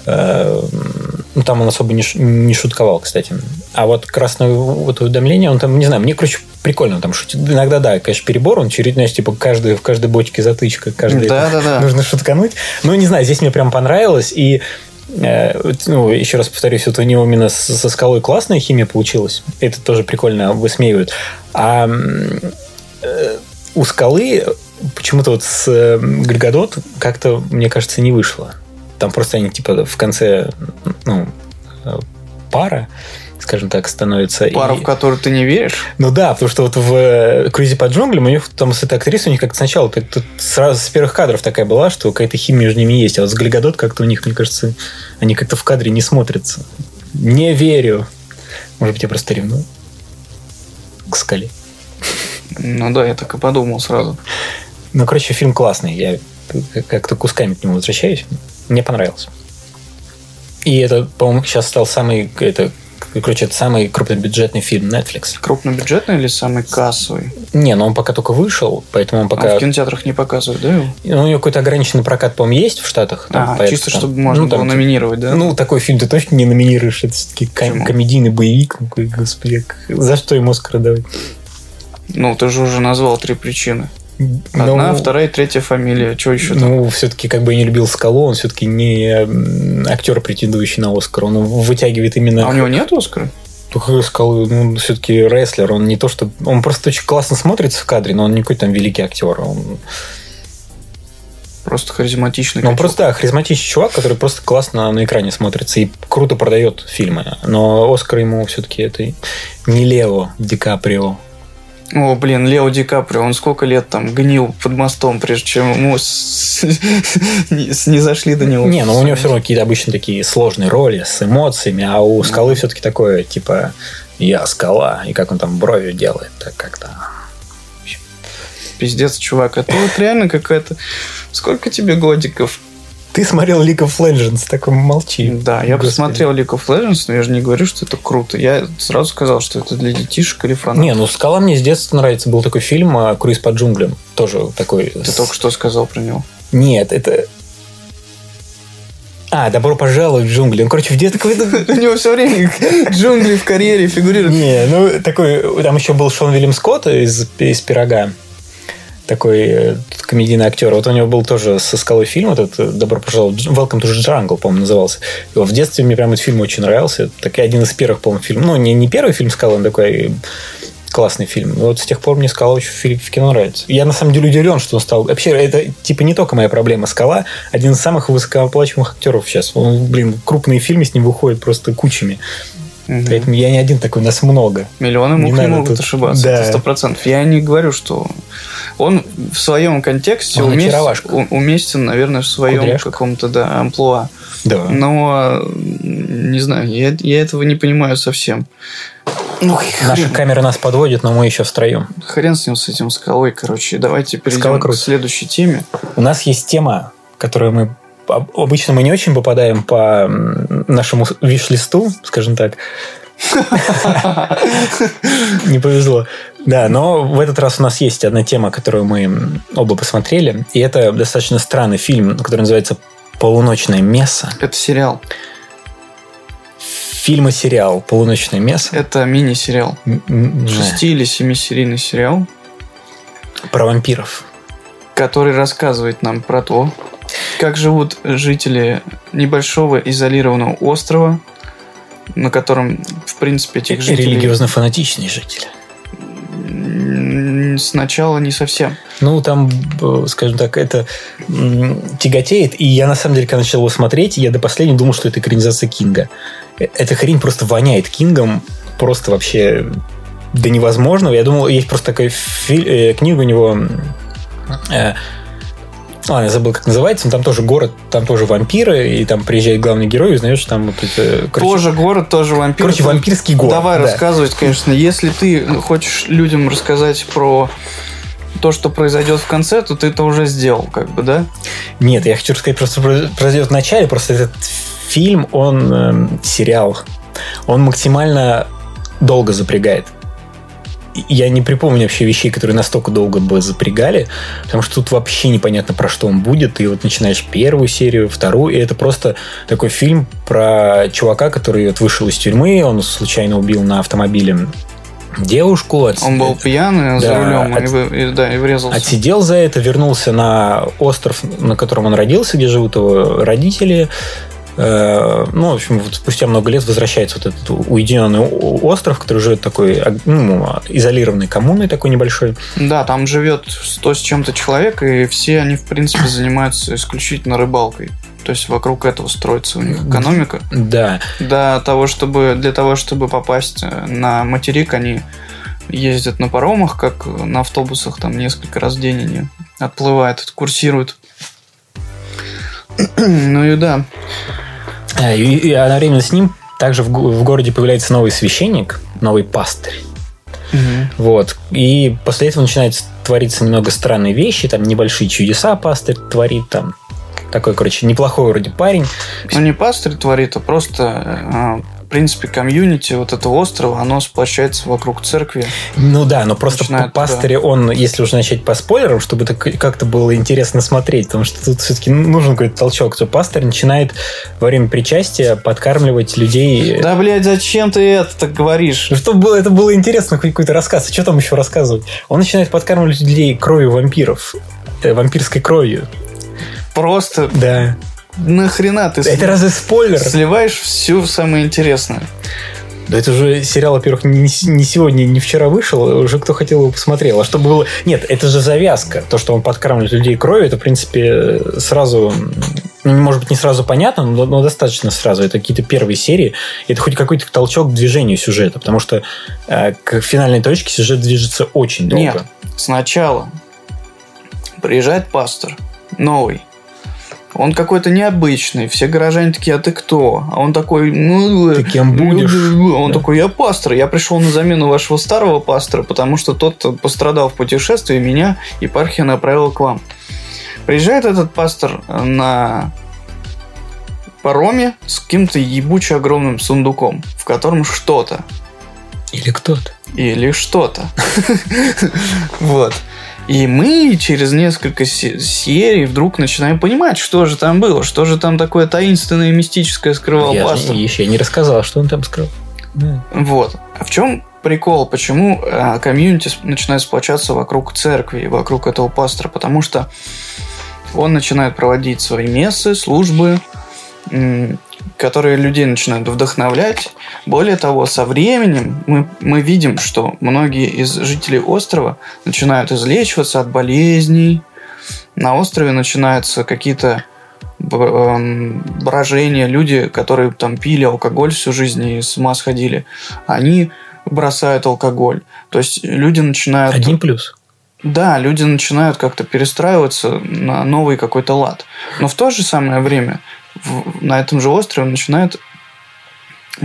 Ну, там он особо не, не шутковал, кстати. А вот красное вот уведомление, он там, не знаю, мне, короче, прикольно там шутит. Иногда, да, конечно, перебор, он через, знаешь, типа, каждый, в каждой бочке затычка, каждый Да-да-да. нужно шуткануть. Ну, не знаю, здесь мне прям понравилось. И, э, ну, еще раз повторюсь, вот у него именно со скалой классная химия получилась. Это тоже прикольно высмеивают. А э, у скалы почему-то вот с э, Гальгадот как-то, мне кажется, не вышло. Там просто они, типа, в конце, ну, пара, скажем так, становится. Пару, и- в которую ты не веришь. ну да, потому что вот в э, «Круизе по джунглям» у них там с этой актрисой у них как-то сначала так- тут сразу с первых кадров такая была, что какая-то химия между ними есть. А вот с Гальгадот как-то у них, мне кажется, они как-то в кадре не смотрятся. Не верю. Может быть, я просто ревную к скале. Ну да, я так и подумал сразу. Ну, короче, фильм классный. Я как-то кусками к нему возвращаюсь. Мне понравился. И это, по-моему, сейчас стал самый... Это, короче, это самый крупнобюджетный фильм Netflix. Крупнобюджетный или самый кассовый? Не, но он пока только вышел, поэтому он А пока... в кинотеатрах не показывают, да? Ну, у него какой-то ограниченный прокат, по-моему, есть в Штатах. там, А, поэтому чисто там- чтобы можно ну, там, было номинировать, да? Ну, такой фильм ты точно не номинируешь. Это все-таки Почему? комедийный боевик. Ну, господи, за что ему Оскар давать? Ну, ты же уже назвал три причины. Ну, Одна, вторая, третья фамилия. Что еще там? Ну, все-таки, как бы я не любил Скалу, он все-таки не актер, претендующий на Оскар. Он вытягивает именно... А у него нет Оскара? Только Скалу, ну, все-таки рестлер. Он не то, что... Он просто очень классно смотрится в кадре, но он не какой-то там великий актер. Он, Просто харизматичный. ну, просто, да, харизматичный чувак, который просто классно на экране смотрится и круто продает фильмы. Но Оскар ему все-таки это не Лео Ди Каприо. О, блин, Лео Ди Каприо, он сколько лет там гнил под мостом, прежде чем ему с- не не зашли до него. Не, но у него все равно какие-то обычно такие сложные роли с эмоциями, а у скалы все-таки такое, типа, я скала, и как он там бровью делает, так как-то. Пиздец, чувак, это вот реально какая-то... Сколько тебе годиков? Ты смотрел League of Legends, так молчи. Да, я Господи. посмотрел League of Legends, но я же не говорю, что это круто. Я сразу сказал, что это для детишек или фанатов. Не, ну «Скала» мне с детства нравится. Был такой фильм а, «Круиз по джунглям». Тоже такой... Ты с- только что сказал про него. Нет, это... А, «Добро пожаловать в джунгли». Ну, короче, в детстве какой-то... У него все время джунгли в карьере фигурируют. Не, ну такой, там еще был Шон Вильям Скотт из, из «Пирога», такой э, комедийный актер. Вот у него был тоже со скалой фильм, этот э, «Добро пожаловать», «Welcome to Jungle», по-моему, назывался. В детстве мне прям этот фильм очень нравился. Так один из первых, по-моему, фильмов. Ну, не, не первый фильм «Скала», он такой классный фильм. Вот с тех пор мне «Скала» очень в кино нравится. Я, на самом деле, удивлен, что он стал... Вообще, это, типа, не только моя проблема. «Скала» – один из самых высокооплачиваемых актеров сейчас. Он, блин, крупные фильмы с ним выходят просто кучами. Мгм. Поэтому я не один такой, нас много. Миллионы Не мух не надо могут тут- ошибаться. Да. Это сто процентов. Я не говорю, что он в своем контексте Он уместен, у- уместен, наверное, в своем Кудряшка. каком-то да, амплуа. Да. Но не знаю, я, я этого не понимаю совсем. Ну, Наша камера нас подводит, но мы еще встроем. хрен с ним, с этим скалой, короче. Давайте Скала перейдем к круто. следующей теме. У нас есть тема, которую мы обычно мы не очень попадаем по нашему виш-листу, скажем так. Не повезло. Да, но в этот раз у нас есть одна тема, которую мы оба посмотрели. И это достаточно странный фильм, который называется «Полуночное мясо». Это сериал. Фильм и сериал «Полуночное мясо». Это мини-сериал. Шести или семисерийный сериал, Про вампиров. который рассказывает нам про то, как живут жители небольшого изолированного острова на котором, в принципе, этих жителей... Религиозно-фанатичные жители. Сначала не совсем. Ну, там, э, скажем так, это тяготеет. И я, на самом деле, когда начал его смотреть, я до последнего думал, что это экранизация Кинга. Э, эта хрень просто воняет Кингом. Просто вообще до невозможного. Я думал, есть просто такая фи- э, книга у него... А, я забыл, как называется, но там тоже город, там тоже вампиры, и там приезжает главный герой, и узнаешь, там вот это... Короче, тоже город, тоже вампиры. Короче, вампирский город. Давай да. рассказывать, конечно. Если ты хочешь людям рассказать про то, что произойдет в конце, то ты это уже сделал, как бы, да? Нет, я хочу рассказать просто произойдет в начале, просто этот фильм, он э, сериал, он максимально долго запрягает я не припомню вообще вещей, которые настолько долго бы запрягали, потому что тут вообще непонятно, про что он будет. И вот начинаешь первую серию, вторую, и это просто такой фильм про чувака, который вот вышел из тюрьмы, он случайно убил на автомобиле девушку. От... Он был пьяный да, за рулем от... и, да, и врезался. Отсидел за это, вернулся на остров, на котором он родился, где живут его родители, ну, в общем, вот спустя много лет возвращается вот этот уединенный остров, который живет такой ну, изолированной коммуной такой небольшой. Да, там живет 100 с чем-то человек, и все они, в принципе, занимаются исключительно рыбалкой. То есть вокруг этого строится у них экономика. Да. Для того, чтобы, для того, чтобы попасть э, на материк, они ездят на паромах, как на автобусах, там несколько раз в день они отплывают, курсируют. ну и да. А, и, и одновременно с ним также в, в городе появляется новый священник, новый пастырь. Угу. Вот. И после этого начинают твориться немного странные вещи, там небольшие чудеса пастырь творит, там такой, короче, неплохой вроде парень. Ну, не пастырь творит, а просто в принципе, комьюнити вот этого острова, оно сплощается вокруг церкви. Ну да, но просто по пастыре да. он, если уже начать по спойлерам, чтобы это как-то было интересно смотреть, потому что тут все-таки нужен какой-то толчок, то пастырь начинает во время причастия подкармливать людей. Да, блядь, зачем ты это так говоришь? Ну, чтобы было, это было интересно, какой-то рассказ. А что там еще рассказывать? Он начинает подкармливать людей кровью вампиров. Э, вампирской кровью. Просто... Да. Нахрена ты Это разве спойлер? Сливаешь все самое интересное. Да это же сериал, во-первых, не, не сегодня, не вчера вышел, уже кто хотел его посмотрел. А чтобы было... Нет, это же завязка. То, что он подкармливает людей кровью, это, в принципе, сразу... Ну, может быть, не сразу понятно, но, но достаточно сразу. Это какие-то первые серии. Это хоть какой-то толчок к движению сюжета, потому что э, к финальной точке сюжет движется очень долго. Нет, сначала приезжает пастор новый, он какой-то необычный. Все горожане такие, а ты кто? А он такой, ну... Ты кем будешь? Он да. такой, я пастор. Я пришел на замену вашего старого пастора, потому что тот пострадал в путешествии, меня епархия направила к вам. Приезжает этот пастор на пароме с каким-то ебучим огромным сундуком, в котором что-то. Или кто-то. Или что-то. Вот. И мы через несколько серий вдруг начинаем понимать, что же там было, что же там такое таинственное и мистическое скрывал я пастор. еще не рассказал, что он там скрыл. Да. Вот. А в чем прикол? Почему а, комьюнити начинает сплочаться вокруг церкви, вокруг этого пастора? Потому что он начинает проводить свои мессы, службы, которые людей начинают вдохновлять. Более того, со временем мы, мы видим, что многие из жителей острова начинают излечиваться от болезней. На острове начинаются какие-то эм, брожения. Люди, которые там пили алкоголь всю жизнь и с ума сходили, они бросают алкоголь. То есть люди начинают... Один плюс. Да, люди начинают как-то перестраиваться на новый какой-то лад. Но в то же самое время на этом же острове начинают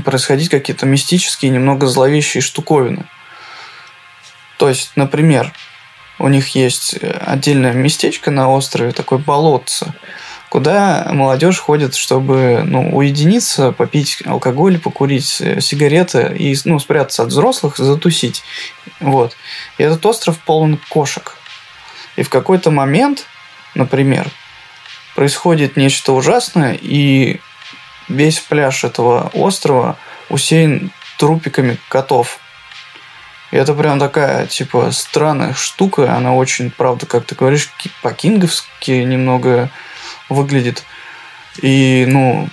происходить какие-то мистические, немного зловещие штуковины. То есть, например, у них есть отдельное местечко на острове, такое болотце, куда молодежь ходит, чтобы ну, уединиться, попить алкоголь, покурить э, сигареты и ну, спрятаться от взрослых, затусить. Вот. И этот остров полон кошек. И в какой-то момент, например, происходит нечто ужасное, и весь пляж этого острова усеян трупиками котов. И это прям такая, типа, странная штука. Она очень, правда, как ты говоришь, по-кинговски немного выглядит. И, ну,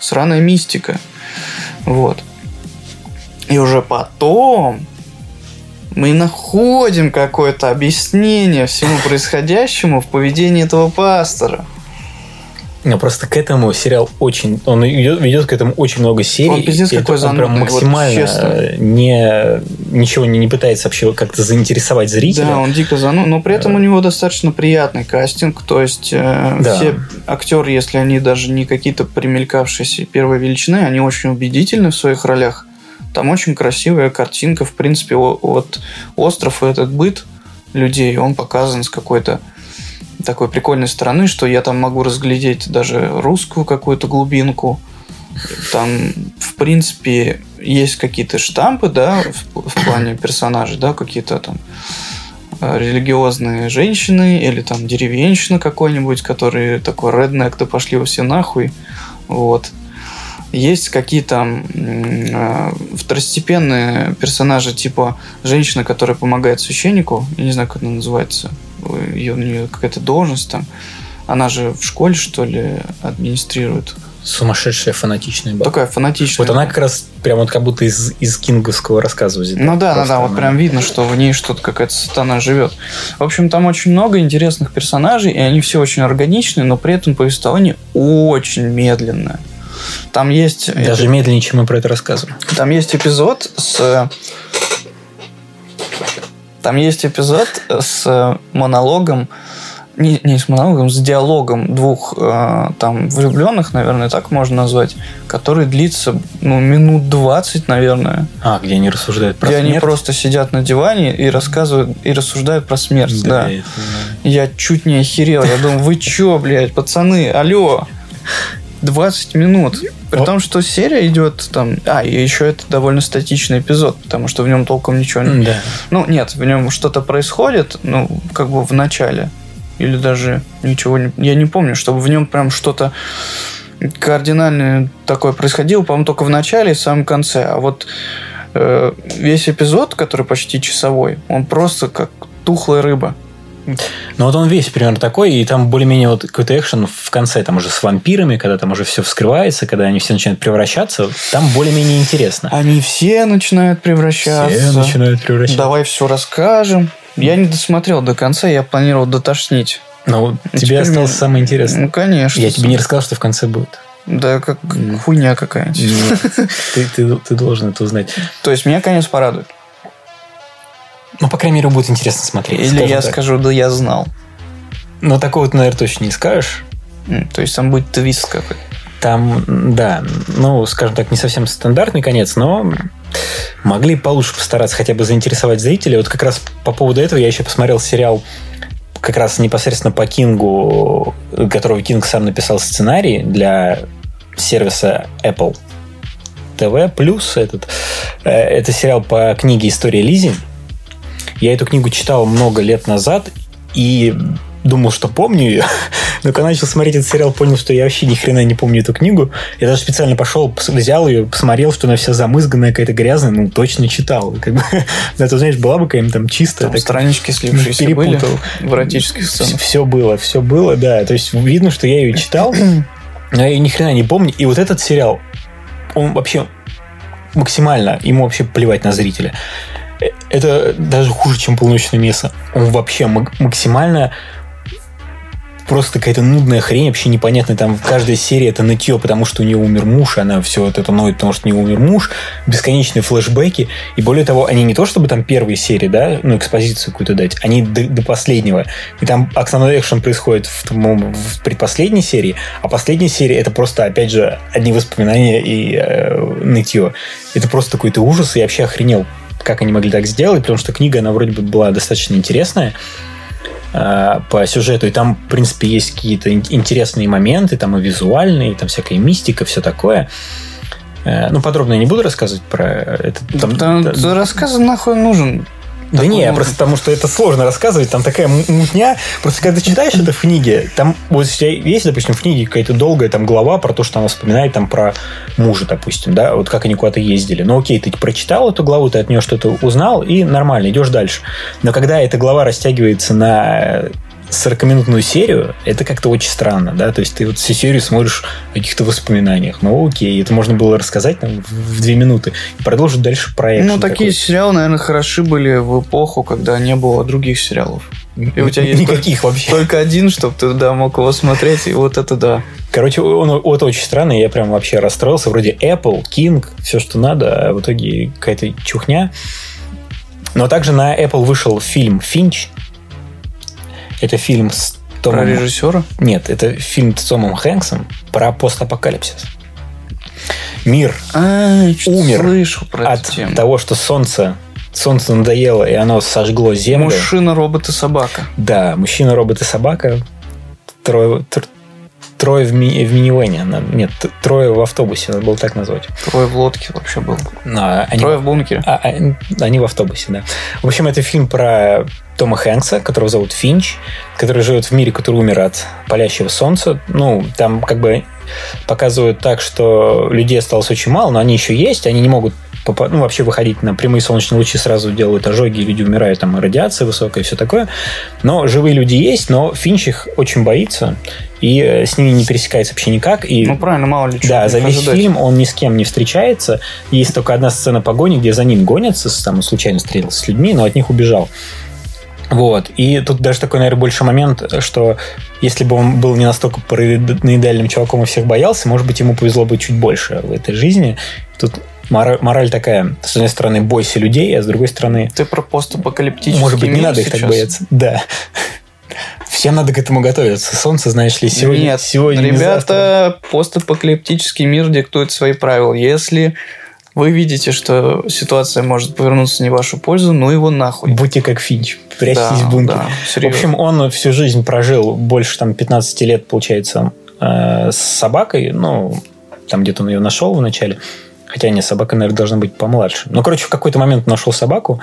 сраная мистика. Вот. И уже потом мы находим какое-то объяснение всему происходящему в поведении этого пастора. Но просто к этому сериал очень... Он ведет, к этому очень много серий. Он пиздец какой это он прям вот максимально честно. не, ничего не, не пытается вообще как-то заинтересовать зрителя. Да, он дико зануд, но при этом у него достаточно приятный кастинг, то есть э, Да. все актеры, если они даже не какие-то примелькавшиеся первой величины, они очень убедительны в своих ролях. Там очень красивая картинка, в принципе, вот остров и этот быт людей, он показан с какой-то такой прикольной стороны, что я там могу разглядеть даже русскую какую-то глубинку. Там, в принципе, есть какие-то штампы, да, в, в плане персонажей, да, какие-то там э, религиозные женщины или там деревенщина какой-нибудь, который такой реднек, да пошли все нахуй. Вот. Есть какие-то э, второстепенные персонажи, типа женщина, которая помогает священнику, я не знаю, как она называется, ее, у нее какая-то должность там, она же в школе, что ли, администрирует. Сумасшедшая фанатичная баба. Такая фанатичная. Вот она как раз прям вот как будто из, из кинговского рассказа взята. Ну да, да, Просто да, вот прям видно, что в ней что-то какая-то сатана живет. В общем, там очень много интересных персонажей, и они все очень органичные, но при этом повествование очень медленное. Там есть, Даже медленнее, чем мы про это рассказываем. там есть эпизод с там есть эпизод с монологом не, не с монологом, с диалогом двух э, там влюбленных, наверное, так можно назвать, который длится ну, минут 20, наверное. А, где они рассуждают про где они смерть? просто сидят на диване и рассказывают и рассуждают про смерть. Да. это- Я чуть не охерел. Я думаю, вы чё, блядь, пацаны, алло. 20 минут. При О. том, что серия идет там... А, и еще это довольно статичный эпизод, потому что в нем толком ничего не... Да. Ну, нет, в нем что-то происходит, ну, как бы в начале. Или даже ничего не... Я не помню, чтобы в нем прям что-то кардинальное такое происходило, по-моему, только в начале и в самом конце. А вот э, весь эпизод, который почти часовой, он просто как тухлая рыба. Ну вот он весь примерно такой, и там более-менее вот какой-то экшен в конце, там уже с вампирами, когда там уже все вскрывается, когда они все начинают превращаться, там более-менее интересно. Они все начинают превращаться. Все начинают превращаться. Давай все расскажем. Я не досмотрел до конца, я планировал дотошнить. Но Ну, тебе осталось мне- самое интересное. Ну, конечно. Я тебе не рассказал, что в конце будет. Да, как хуйня какая-нибудь. Ты, ты- ты должен это узнать. То есть меня конец порадует. Ну, по крайней мере, будет интересно смотреть. Или я так. скажу, да я знал. Но такого ты, наверное, точно не скажешь. М, То есть там будет твист какой-то. Там, да, ну, скажем так, не совсем стандартный конец, но могли получше постараться хотя бы заинтересовать зрителей. Вот как раз по поводу этого я еще посмотрел сериал как раз непосредственно по Кингу, которого Кинг сам написал сценарий для сервиса Apple TV+. Плюс этот. Э, Это сериал по книге «История Лизи». Я эту книгу читал много лет назад и думал, что помню ее. Но когда начал смотреть этот сериал, понял, что я вообще ни хрена не помню эту книгу. Я даже специально пошел, взял ее, посмотрел, что она вся замызганная, какая-то грязная. Ну, точно читал. Как бы, ты знаешь, была бы какая-нибудь там чистая. Там так- странички слипшиеся были перепутал. в эротических сценах. все было, все было, да. То есть видно, что я ее читал, но я ее ни хрена не помню. И вот этот сериал, он вообще максимально, ему вообще плевать на зрителя. Э, Это даже хуже, чем полночное мясо. Он вообще мак- максимально просто какая-то нудная хрень, вообще непонятная. Там в каждой серии это нытье, потому что у нее умер муж, и она все это ноет, потому что у нее умер муж, бесконечные флешбеки. И более того, они не то чтобы там первые серии, да, ну, экспозицию какую-то дать, они до, до последнего. И там основной экшен происходит в, в предпоследней серии, а последняя серия это просто, опять же, одни воспоминания и э, нытье. Это просто какой-то ужас, и я вообще охренел, как они могли так сделать, потому что книга, она вроде бы была достаточно интересная э, по сюжету, и там, в принципе, есть какие-то ин- интересные моменты, там и визуальные, и там всякая мистика, все такое. Э, Ну, подробно я не буду рассказывать про это. Там- Там, да- да, рассказ нахуй нужен. Да Такой не, просто потому что это сложно рассказывать, там такая мутня. Просто когда ты читаешь это в книге, там вот есть, допустим, в книге какая-то долгая там глава про то, что она вспоминает там про мужа, допустим, да, вот как они куда-то ездили. Ну окей, ты прочитал эту главу, ты от нее что-то узнал, и нормально, идешь дальше. Но когда эта глава растягивается на 40-минутную серию, это как-то очень странно, да, то есть ты вот всю серию смотришь о каких-то воспоминаниях, ну окей, это можно было рассказать там, в две минуты и продолжить дальше проект. Ну, такие сериалы, наверное, хороши были в эпоху, когда не было других сериалов. И у тебя есть Никаких только, вообще. Только один, чтобы ты да, мог его смотреть, и вот это да. Короче, он, вот очень странный, я прям вообще расстроился. Вроде Apple, King, все, что надо, а в итоге какая-то чухня. Но также на Apple вышел фильм «Финч». Это фильм с Томом... Про режиссера? Нет, это фильм с Томом Хэнксом про постапокалипсис. Мир а, умер слышу про от тему. того, что солнце солнце надоело, и оно сожгло землю. Мужчина, робот и собака. Да, мужчина, робот и собака. Трое, трое в, ми, в минивэне. Нет, трое в автобусе, надо было так назвать. Трое в лодке вообще был. А, они, трое в бункере. А, а, они в автобусе, да. В общем, это фильм про Тома Хэнкса, которого зовут Финч, который живет в мире, который умер от палящего солнца. Ну, там как бы показывают так, что людей осталось очень мало, но они еще есть, они не могут ну, вообще выходить на прямые солнечные лучи, сразу делают ожоги, люди умирают, там радиация высокая, все такое. Но живые люди есть, но Финч их очень боится, и э, с ними не пересекается вообще никак. И, ну, правильно, мало ли Да, за весь ожидать. фильм он ни с кем не встречается. Есть только одна сцена погони, где за ним гонятся, там случайно встретился с людьми, но от них убежал. Вот. И тут даже такой, наверное, больше момент, что если бы он был не настолько параноидальным чуваком и всех боялся, может быть, ему повезло бы чуть больше в этой жизни. Тут мораль, мораль такая, с одной стороны, бойся людей, а с другой стороны... Ты про постапокалиптический Может быть, не надо их сейчас? так бояться. Да. Всем надо к этому готовиться. Солнце, знаешь ли, сегодня... Нет, сегодня ребята, постапокалиптический мир диктует свои правила. Если вы видите, что ситуация может повернуться не в вашу пользу, ну его нахуй. Будьте как Финч, прячьтесь да, в бункер. Да, в общем, он всю жизнь прожил больше там 15 лет, получается, э, с собакой, ну, там где-то он ее нашел вначале. Хотя не, собака, наверное, должна быть помладше. Ну, короче, в какой-то момент нашел собаку.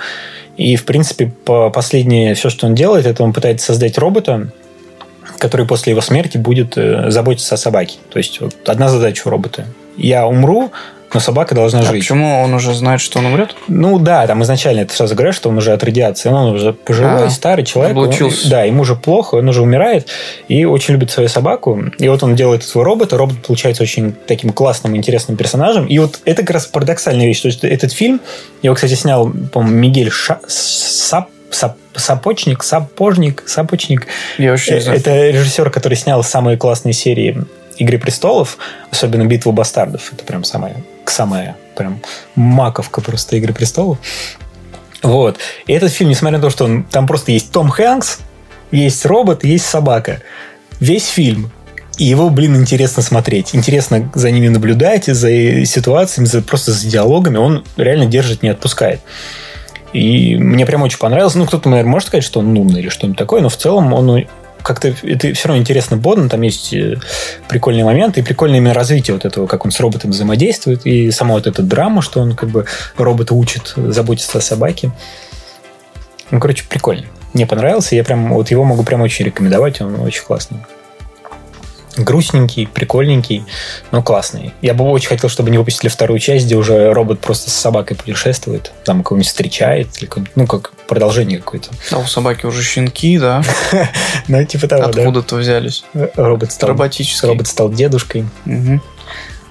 И, в принципе, по последнее все, что он делает, это он пытается создать робота, который после его смерти будет э, заботиться о собаке. То есть, вот одна задача у робота. Я умру, но собака должна а жить. почему он уже знает, что он умрет? Ну да, там изначально это сразу говорят, что он уже от радиации. Он уже пожилой, а, старый человек. Он, да, ему уже плохо, он уже умирает и очень любит свою собаку. И вот он делает этого робота. Робот получается очень таким классным, интересным персонажем. И вот это как раз парадоксальная вещь. То есть этот фильм, его, кстати, снял, по-моему, Мигель Ша... Сап Сап, сапочник, сапожник, сапочник. Я вообще не знаю. Это режиссер, который снял самые классные серии Игры престолов, особенно Битву бастардов. Это прям самая, самая прям маковка просто Игры престолов. Вот. И этот фильм, несмотря на то, что он, там просто есть Том Хэнкс, есть робот, есть собака. Весь фильм и его, блин, интересно смотреть. Интересно за ними наблюдать, за ситуациями, за, просто за диалогами. Он реально держит, не отпускает. И мне прям очень понравилось. Ну, кто-то, наверное, может сказать, что он нудный или что-нибудь такое, но в целом он как-то это все равно интересно подан, там есть э, прикольные моменты и прикольное именно развитие вот этого, как он с роботом взаимодействует, и сама вот эта драма, что он как бы робота учит заботиться о собаке. Ну, короче, прикольно. Мне понравился, я прям вот его могу прям очень рекомендовать, он очень классный грустненький, прикольненький, но классный. Я бы очень хотел, чтобы они выпустили вторую часть, где уже робот просто с собакой путешествует, там кого-нибудь встречает, или ну, как продолжение какое-то. А у собаки уже щенки, да? Ну, типа того, да. Откуда-то взялись. Робот стал, Роботический. Робот стал дедушкой.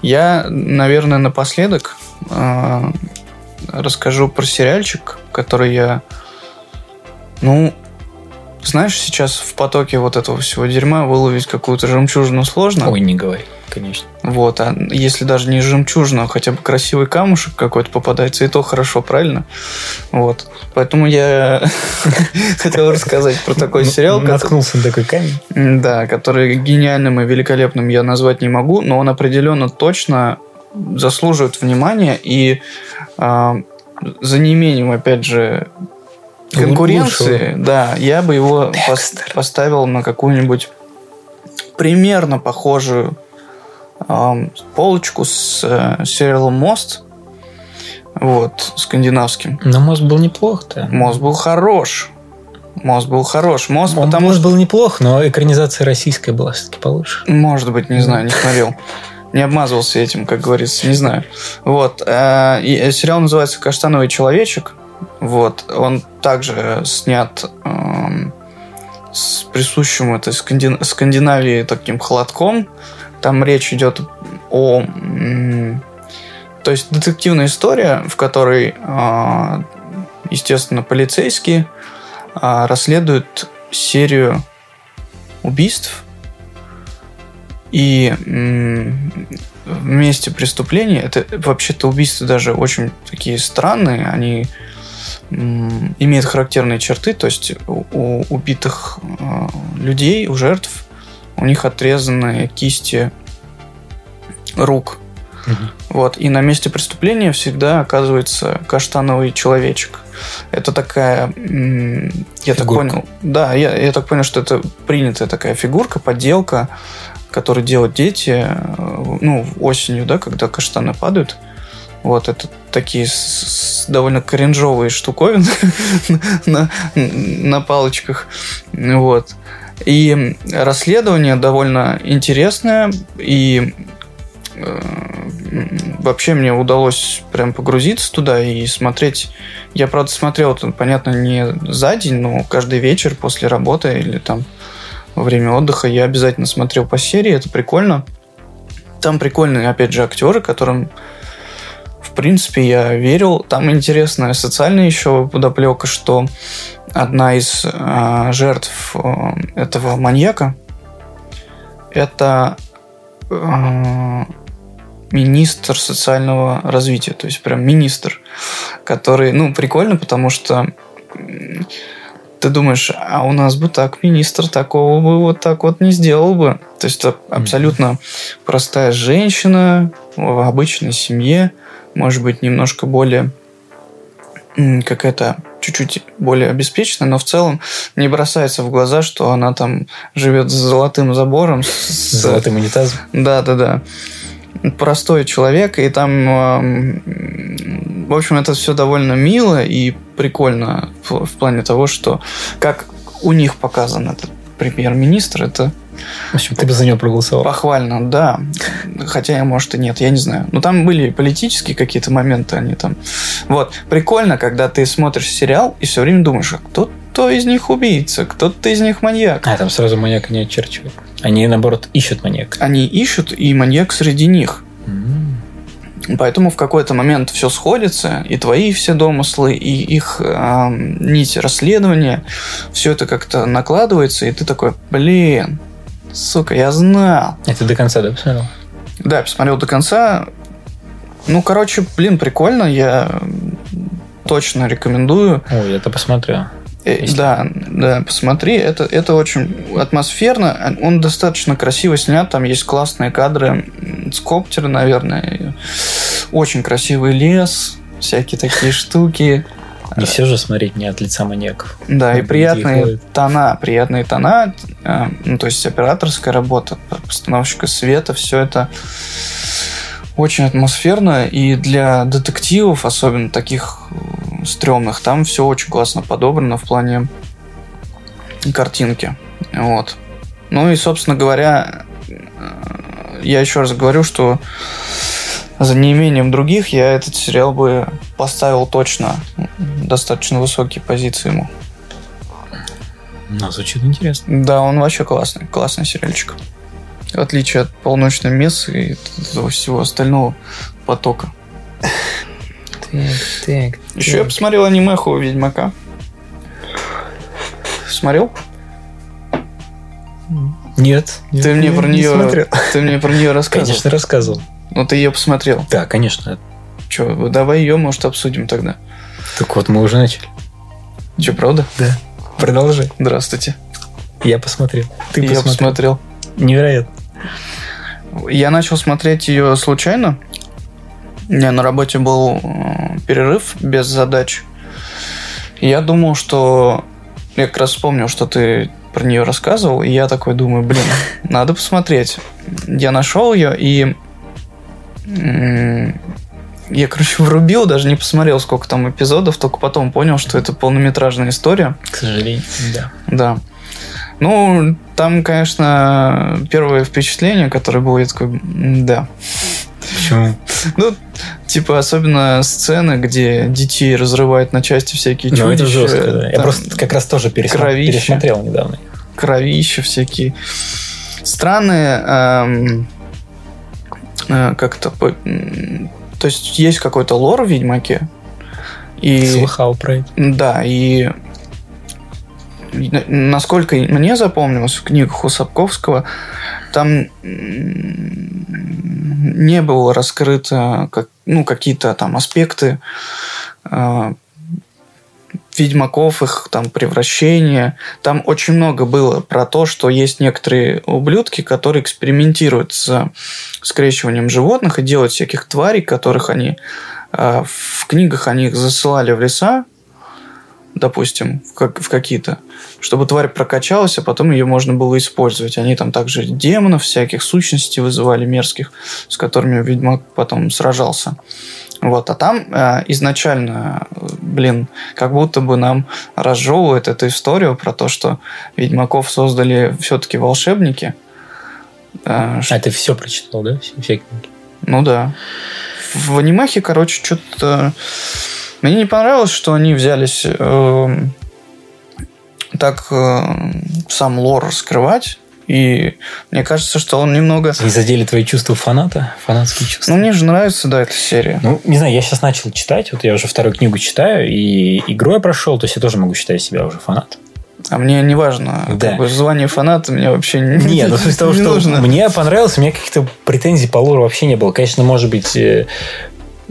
Я, наверное, напоследок а, расскажу про сериальчик, который я ну, знаешь, сейчас в потоке вот этого всего дерьма выловить какую-то жемчужину сложно. Ой, не говори, конечно. Вот, а если даже не жемчужина, а хотя бы красивый камушек какой-то попадается, и то хорошо, правильно? Вот. Поэтому я хотел рассказать про такой сериал. Наткнулся на такой камень. Да, который гениальным и великолепным я назвать не могу, но он определенно точно заслуживает внимания и а, за неимением, опять же, конкуренции, да, я бы его пос- поставил на какую-нибудь примерно похожую э, полочку с э, сериалом Мост. Вот, скандинавским. Но мост был неплох-то. Мост был хорош. Мост был хорош. Мост, Он, потому может, был неплох, но экранизация российская была все-таки получше. Может быть, не знаю, не смотрел. Не обмазывался этим, как говорится, не знаю. Вот. Э, и сериал называется «Каштановый человечек». Вот, он также снят эм, с присущим этой Скандин... Скандинавии таким холодком. Там речь идет о... То есть детективная история, в которой, а, естественно, полицейские а, расследуют серию убийств. И в месте преступления, это вообще-то убийства даже очень такие странные, они м, имеют характерные черты, то есть у, убитых э, людей, у жертв, у них отрезаны кисти рук. Вот, и на месте преступления всегда оказывается каштановый человечек. Это такая, я так Фигурка. понял, да, я, я так понял, что это принятая такая фигурка, подделка, которую делают дети, э, ну, осенью, да, когда каштаны падают. Вот, это такие с- с довольно кринжовые штуковины на, на палочках. Вот. И расследование довольно интересное, и э, вообще мне удалось прям погрузиться туда и смотреть. Я, правда, смотрел понятно, не за день, но каждый вечер после работы или там во время отдыха я обязательно смотрел по серии, это прикольно. Там прикольные, опять же, актеры, которым, в принципе, я верил. Там интересная социальная еще подоплека, что одна из э, жертв э, этого маньяка это э, министр социального развития, то есть прям министр, который, ну, прикольно, потому что ты думаешь, а у нас бы так министр такого бы вот так вот не сделал бы. То есть это абсолютно простая женщина в обычной семье, может быть, немножко более м, какая-то чуть-чуть более обеспеченная, но в целом не бросается в глаза, что она там живет с золотым забором, с, С золотым унитазом. да, да, да. Простой человек, и там, эм, в общем, это все довольно мило и прикольно в плане того, что как у них показан этот премьер-министр, это В общем, ты бы за него проголосовал. похвально, да. Хотя, может, и нет, я не знаю. Но там были политические какие-то моменты, они там... Вот, прикольно, когда ты смотришь сериал и все время думаешь, а кто-то из них убийца, кто-то из них маньяк. А, там сразу маньяка не очерчивают. Они, наоборот, ищут маньяка. Они ищут, и маньяк среди них. Поэтому в какой-то момент все сходится, и твои все домыслы, и их эм, нить расследования, все это как-то накладывается, и ты такой, блин, сука, я знал. Это до конца, да, посмотрел? Да, посмотрел до конца. Ну, короче, блин, прикольно, я точно рекомендую. Ой, я это посмотрю. Э, Если- Да, да, посмотри, это, это очень атмосферно, он достаточно красиво снят, там есть классные кадры с коптера, наверное, очень красивый лес, всякие такие штуки, Не все же смотреть не от лица маньяков. да, и приятные тона, приятные тона, э, ну, то есть операторская работа, постановщика света, все это очень атмосферно, и для детективов, особенно таких э, стрёмных, там все очень классно подобрано в плане картинки. Вот. Ну и, собственно говоря, э, я еще раз говорю, что за неимением других я этот сериал бы поставил точно достаточно высокие позиции ему. Ну, звучит интересно. Да, он вообще классный, классный сериальчик. В отличие от полночной мессы и этого всего остального потока. Так, так. Еще я посмотрел анимеху Ведьмака. Смотрел? Нет. нет, Ты мне я про не нее, смотрел. ты мне про нее рассказывал. Конечно, рассказывал. Ну ты ее посмотрел. Да, конечно. Че, давай ее, может, обсудим тогда. Так вот, мы уже начали. Че, правда? Да. Продолжай. Здравствуйте. Я посмотрел. Ты я посмотрел. посмотрел. Невероятно. Я начал смотреть ее случайно. У меня на работе был э, перерыв без задач. Я думал, что... Я как раз вспомнил, что ты про нее рассказывал, и я такой думаю, блин, надо посмотреть. Я нашел ее, и... Я, короче, врубил, даже не посмотрел, сколько там эпизодов, только потом понял, что это полнометражная история. К сожалению, да. Да. Ну, там, конечно, первое впечатление, которое было, я такой, «М, да. Почему? Ну, типа, особенно сцены, где детей разрывают на части всякие Ну, это чудища. жестко, да. Я просто как раз тоже пересма- кровище. пересмотрел недавно. кровища всякие. Странные, эм, как-то, по- м, то есть есть какой-то лор в Ведьмаке. И, Слыхал про это. да, и на- насколько мне запомнилось в книгах у Сапковского, там не было раскрыто как, ну, какие-то там аспекты э, ведьмаков, их там превращения. Там очень много было про то, что есть некоторые ублюдки, которые экспериментируют с скрещиванием животных и делают всяких тварей, которых они э, в книгах они их засылали в леса, допустим, в, как, в какие-то, чтобы тварь прокачалась, а потом ее можно было использовать. Они там также демонов, всяких сущностей вызывали мерзких, с которыми Ведьмак потом сражался. Вот, а там э, изначально, э, блин, как будто бы нам разжевывают эту историю про то, что Ведьмаков создали все-таки волшебники. Э, А ты все прочитал, да? Все, все книги? ну да. В анимахе, короче, что-то... Мне не понравилось, что они взялись эм, так э, сам лор раскрывать. И мне кажется, что он немного... Не задели твои чувства фаната? Фанатские чувства? Ну, мне же нравится, да, эта серия. Ну, не знаю, я сейчас начал читать, вот я уже вторую книгу читаю, и игру я прошел, то есть я тоже могу считать себя уже фанат. А мне не важно, Да. как бы звание фаната мне вообще не, Нет, ну в смысле того, что нужно. мне понравилось, у меня каких-то претензий по лору вообще не было. Конечно, может быть,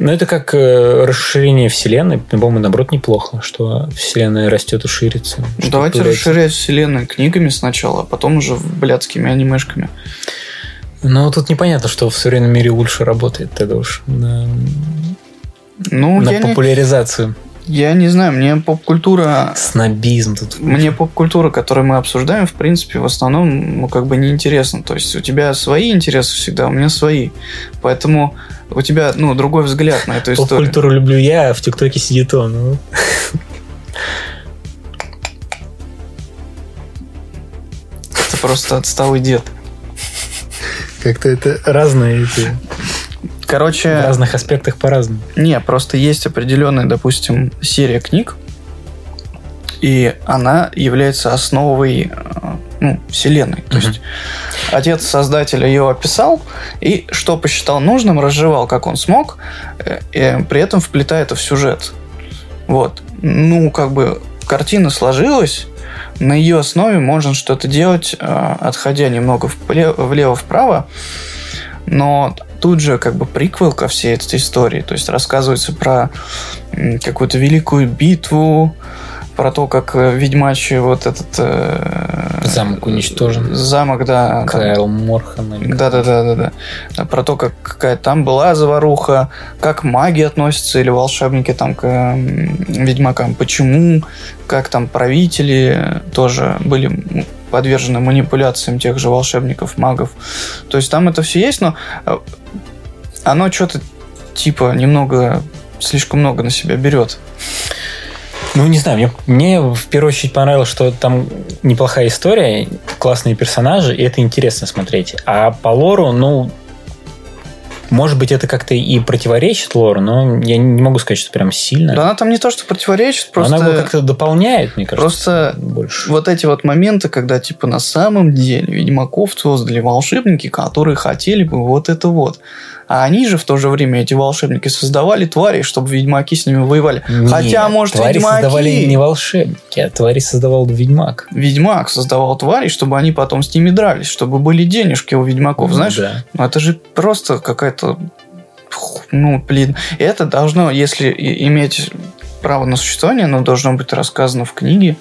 но это как э, расширение вселенной, по-моему, наоборот, неплохо, что вселенная растет и ширится. Ну, Давайте появляется- расширять вселенную книгами сначала, а потом уже блядскими анимешками. Но тут непонятно, что в современном мире лучше работает тогда уж на, Ну, на я, не, популяризацию. я не знаю, мне поп-культура Снобизм тут. Мне поп-культура, которую мы обсуждаем, в принципе, в основном, ну, как бы неинтересна. То есть у тебя свои интересы всегда, у меня свои. Поэтому у тебя, ну, другой взгляд на эту историю. Поп-культуру люблю я, а в ТикТоке сидит он. ну. Это просто отсталый дед. Как-то это разные эти, в Короче, разных аспектах по-разному. не, просто есть определенная, допустим, серия книг, и она является основой э, ну, вселенной. То Мгм. есть отец создателя ее описал, и что посчитал нужным, разжевал, как он смог, э, э, при этом вплетая это в сюжет. Вот. Ну, как бы картина сложилась, на ее основе можно что-то делать, э, отходя немного влево-вправо, но тут же как бы приквел ко всей этой истории, то есть рассказывается про какую-то великую битву, про то, как э, ведьмачий вот этот... э, Замок уничтожен. Замок, да. там- Кайл Морхан. или как? да, да, да, да, да. Про то, как какая там была заваруха, как маги относятся или волшебники там к м, ведьмакам, почему, как там правители тоже были подвержены манипуляциям тех же волшебников, магов. То есть там это все есть, но э, оно что-то типа немного слишком много на себя берет. Ну, не знаю, мне, мне в первую очередь понравилось, что там неплохая история, классные персонажи, и это интересно смотреть. А по лору, ну, может быть, это как-то и противоречит лору, но я не могу сказать, что прям сильно. Да она там не то, что противоречит, Но просто... Она его как-то дополняет, мне кажется. Просто больше. вот эти вот моменты, когда типа на самом деле Ведьмаков создали волшебники, которые хотели бы вот это вот. А они же в то же время, эти волшебники, создавали твари, чтобы ведьмаки с ними воевали. Хотя, Нет, может, твари ведьмаки... создавали не волшебники, а твари создавал ведьмак. Ведьмак создавал твари, чтобы они потом с ними дрались, чтобы были денежки у ведьмаков. Знаешь, Да. ну это же просто какая-то... Ну, блин. Это должно, если иметь право на существование, оно должно быть рассказано в книге,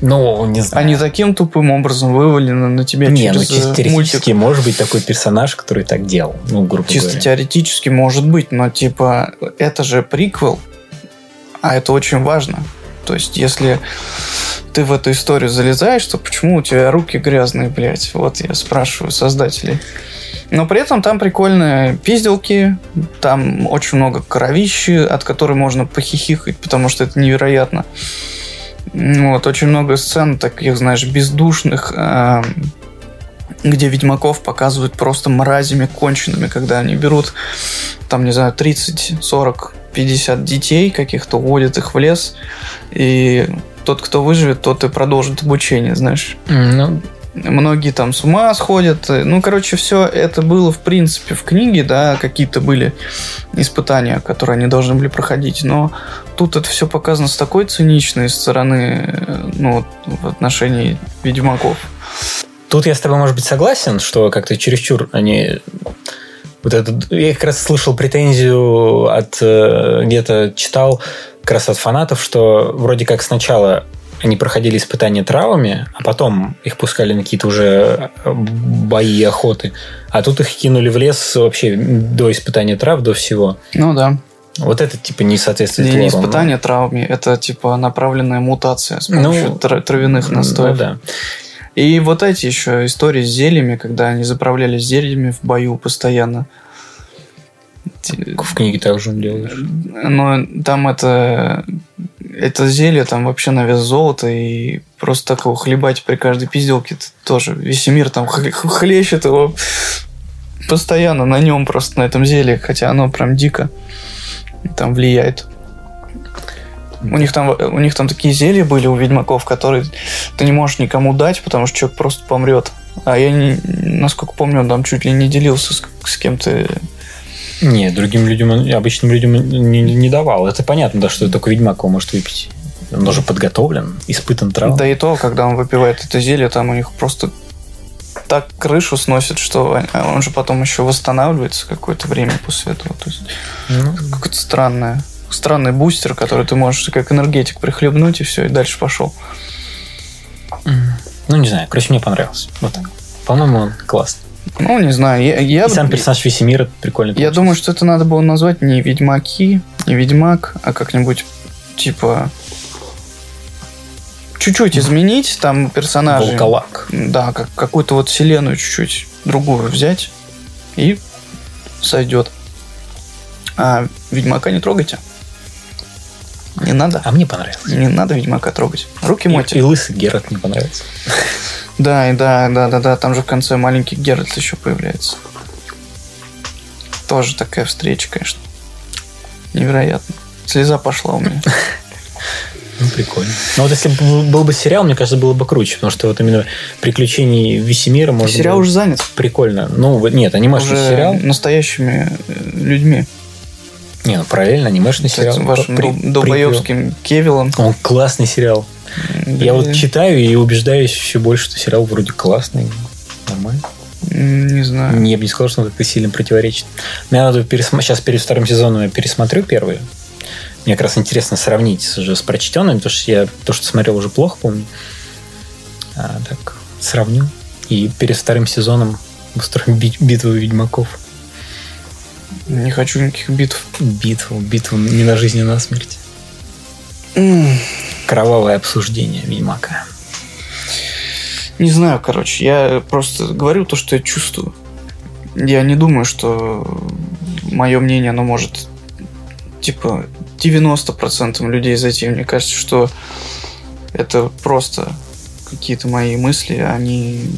Ну, не а знаю. не таким тупым образом вывалено на тебя Не, ну через чисто э, теоретически может быть такой персонаж, который так делал. Ну, грубо Чисто говоря. теоретически может быть, но типа это же приквел, а это очень важно. То есть, если ты в эту историю залезаешь, то почему у тебя руки грязные, блядь? Вот я спрашиваю создателей. Но при этом там прикольные пизделки, там очень много кровищи, от которой можно похихикать, потому что это невероятно. Вот, очень много сцен таких, знаешь, бездушных, эм, где ведьмаков показывают просто мразями конченными, когда они берут, там, не знаю, 30, 40, 50 детей каких-то, уводят их в лес, и тот, кто выживет, тот и продолжит обучение, знаешь. Ну, Многие там с ума сходят. Ну, короче, все это было, в принципе, в книге, да, какие-то были испытания, которые они должны были проходить. Но тут это все показано с такой циничной стороны, э, ну, в отношении ведьмаков. Тут я с тобой, может быть, согласен, что как-то чересчур они... Вот это, я как раз слышал претензию от... э, Где-то читал как раз от фанатов, что вроде как сначала они проходили испытания травами, а потом их пускали на какие-то уже э, бои охоты. А тут их кинули в лес вообще до испытания трав, до всего. Ну да. Вот это типа не соответствует Не, не испытание травме, это типа направленная муутация с Ну, помощью тра- травяных ну, настоев. Ну, да. И вот эти еще истории с зельями, когда они заправлялись зельями в бою постоянно. В книге также он делаешь. Но там это, это зелье там вообще на вес золота, и просто так его хлебать при каждой пизделке это тоже. Весь мир там хле- хлещет его постоянно на нем просто, на этом зелье, хотя оно прям дико там влияет. У них там, у них там такие зелья были у ведьмаков, которые ты не можешь никому дать, потому что человек просто помрет. А я, не, насколько помню, он там чуть ли не делился с, с кем-то. Не, другим людям, обычным людям не, не давал. Это понятно, да, что только ведьмак его может выпить. Он уже подготовлен, испытан травм. Да и то, когда он выпивает это зелье, там у них просто так крышу сносит, что он- же потом еще восстанавливается какое-то время после этого. То есть Ну, какое-то странное, странный бустер, который ты можешь как энергетик прихлебнуть, и все, и дальше пошел. ну, не знаю. Короче, мне понравился. Вот так. По-моему, он классный. Ну, не знаю, я, я, И сам персонаж Весемира прикольно. я получился. думаю, что это надо было назвать не Ведьмаки, не Ведьмак, а как-нибудь типа чуть-чуть изменить там персонажей. Волколак. Да, как какую-то вот вселенную чуть-чуть другую взять и сойдет. А Ведьмака не трогайте. Не надо. А мне понравилось. Не надо Ведьмака трогать. Руки И, мойте. и лысый Герат мне понравился. Да, и да, да, да, да. Там же в конце маленький Геральт еще появляется. Тоже такая встреча, конечно. Невероятно. Слеза пошла у меня. Ну, прикольно. Но вот если бы был- бы сериал, мне кажется, было бы круче, потому что вот именно приключений Весемира можно Сериал было- уже занят. прикольно. Ну, нет, анимешный Уже сериал. настоящими э, людьми. Не, ну правильно, анимешный С сериал. вашим При- дол- долбоебским Кевиллом. Он классный сериал. Я вот читаю и убеждаюсь еще больше, что сериал вроде классный. Нормально. Не знаю. Не, я бы не сказал, что он как-то сильно противоречит. Мне надо пересма- сейчас перед вторым сезоном я пересмотрю первый. Мне как раз интересно сравнить уже с прочтенным, потому что я то, что смотрел, уже плохо помню. А так сравню. И перед вторым сезоном устроим би- битву ведьмаков. Не хочу никаких битв. Битву, битву не на жизнь, а на смерть. М, Кровавое обсуждение ведьмака. Не знаю, короче. Я просто говорю то, что я чувствую. Я не думаю, что мое мнение, оно может типа 90% людей зайти. Мне кажется, что это просто какие-то мои мысли, они...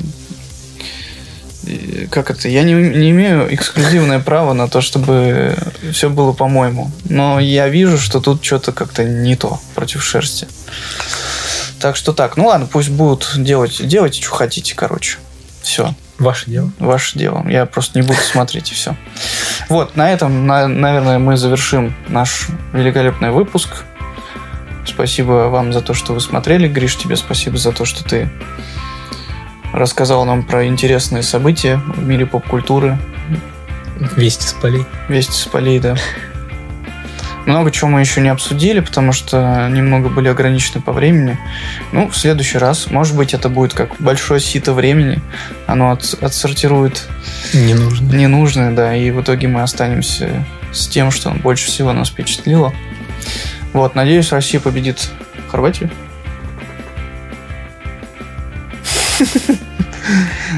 Как это? Я не, не имею эксклюзивное право на то, чтобы все было по-моему. Но я вижу, что тут что-то как-то не то против шерсти. Так что так. Ну ладно, пусть будут делать, делайте, что хотите, короче. Все, Ваше дело. ваше дело. Я просто не буду смотреть и все. Вот, на этом, на- наверное, мы завершим наш великолепный выпуск. Спасибо вам за то, что вы смотрели. Гриш, тебе спасибо за то, что ты рассказал нам про интересные события в мире поп-культуры. Вести с полей. Вести с полей, да. Много чего мы еще не обсудили, потому что немного были ограничены по времени. Ну, в следующий раз, может быть, это будет как большое сито времени. Оно от- отсортирует Не нужно. ненужное, да, и в итоге мы останемся с тем, что больше всего нас впечатлило. Вот, надеюсь, Россия победит Хорватию.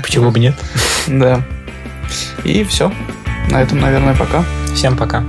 Почему бы нет? Да. И все. На этом, наверное, пока. Всем пока.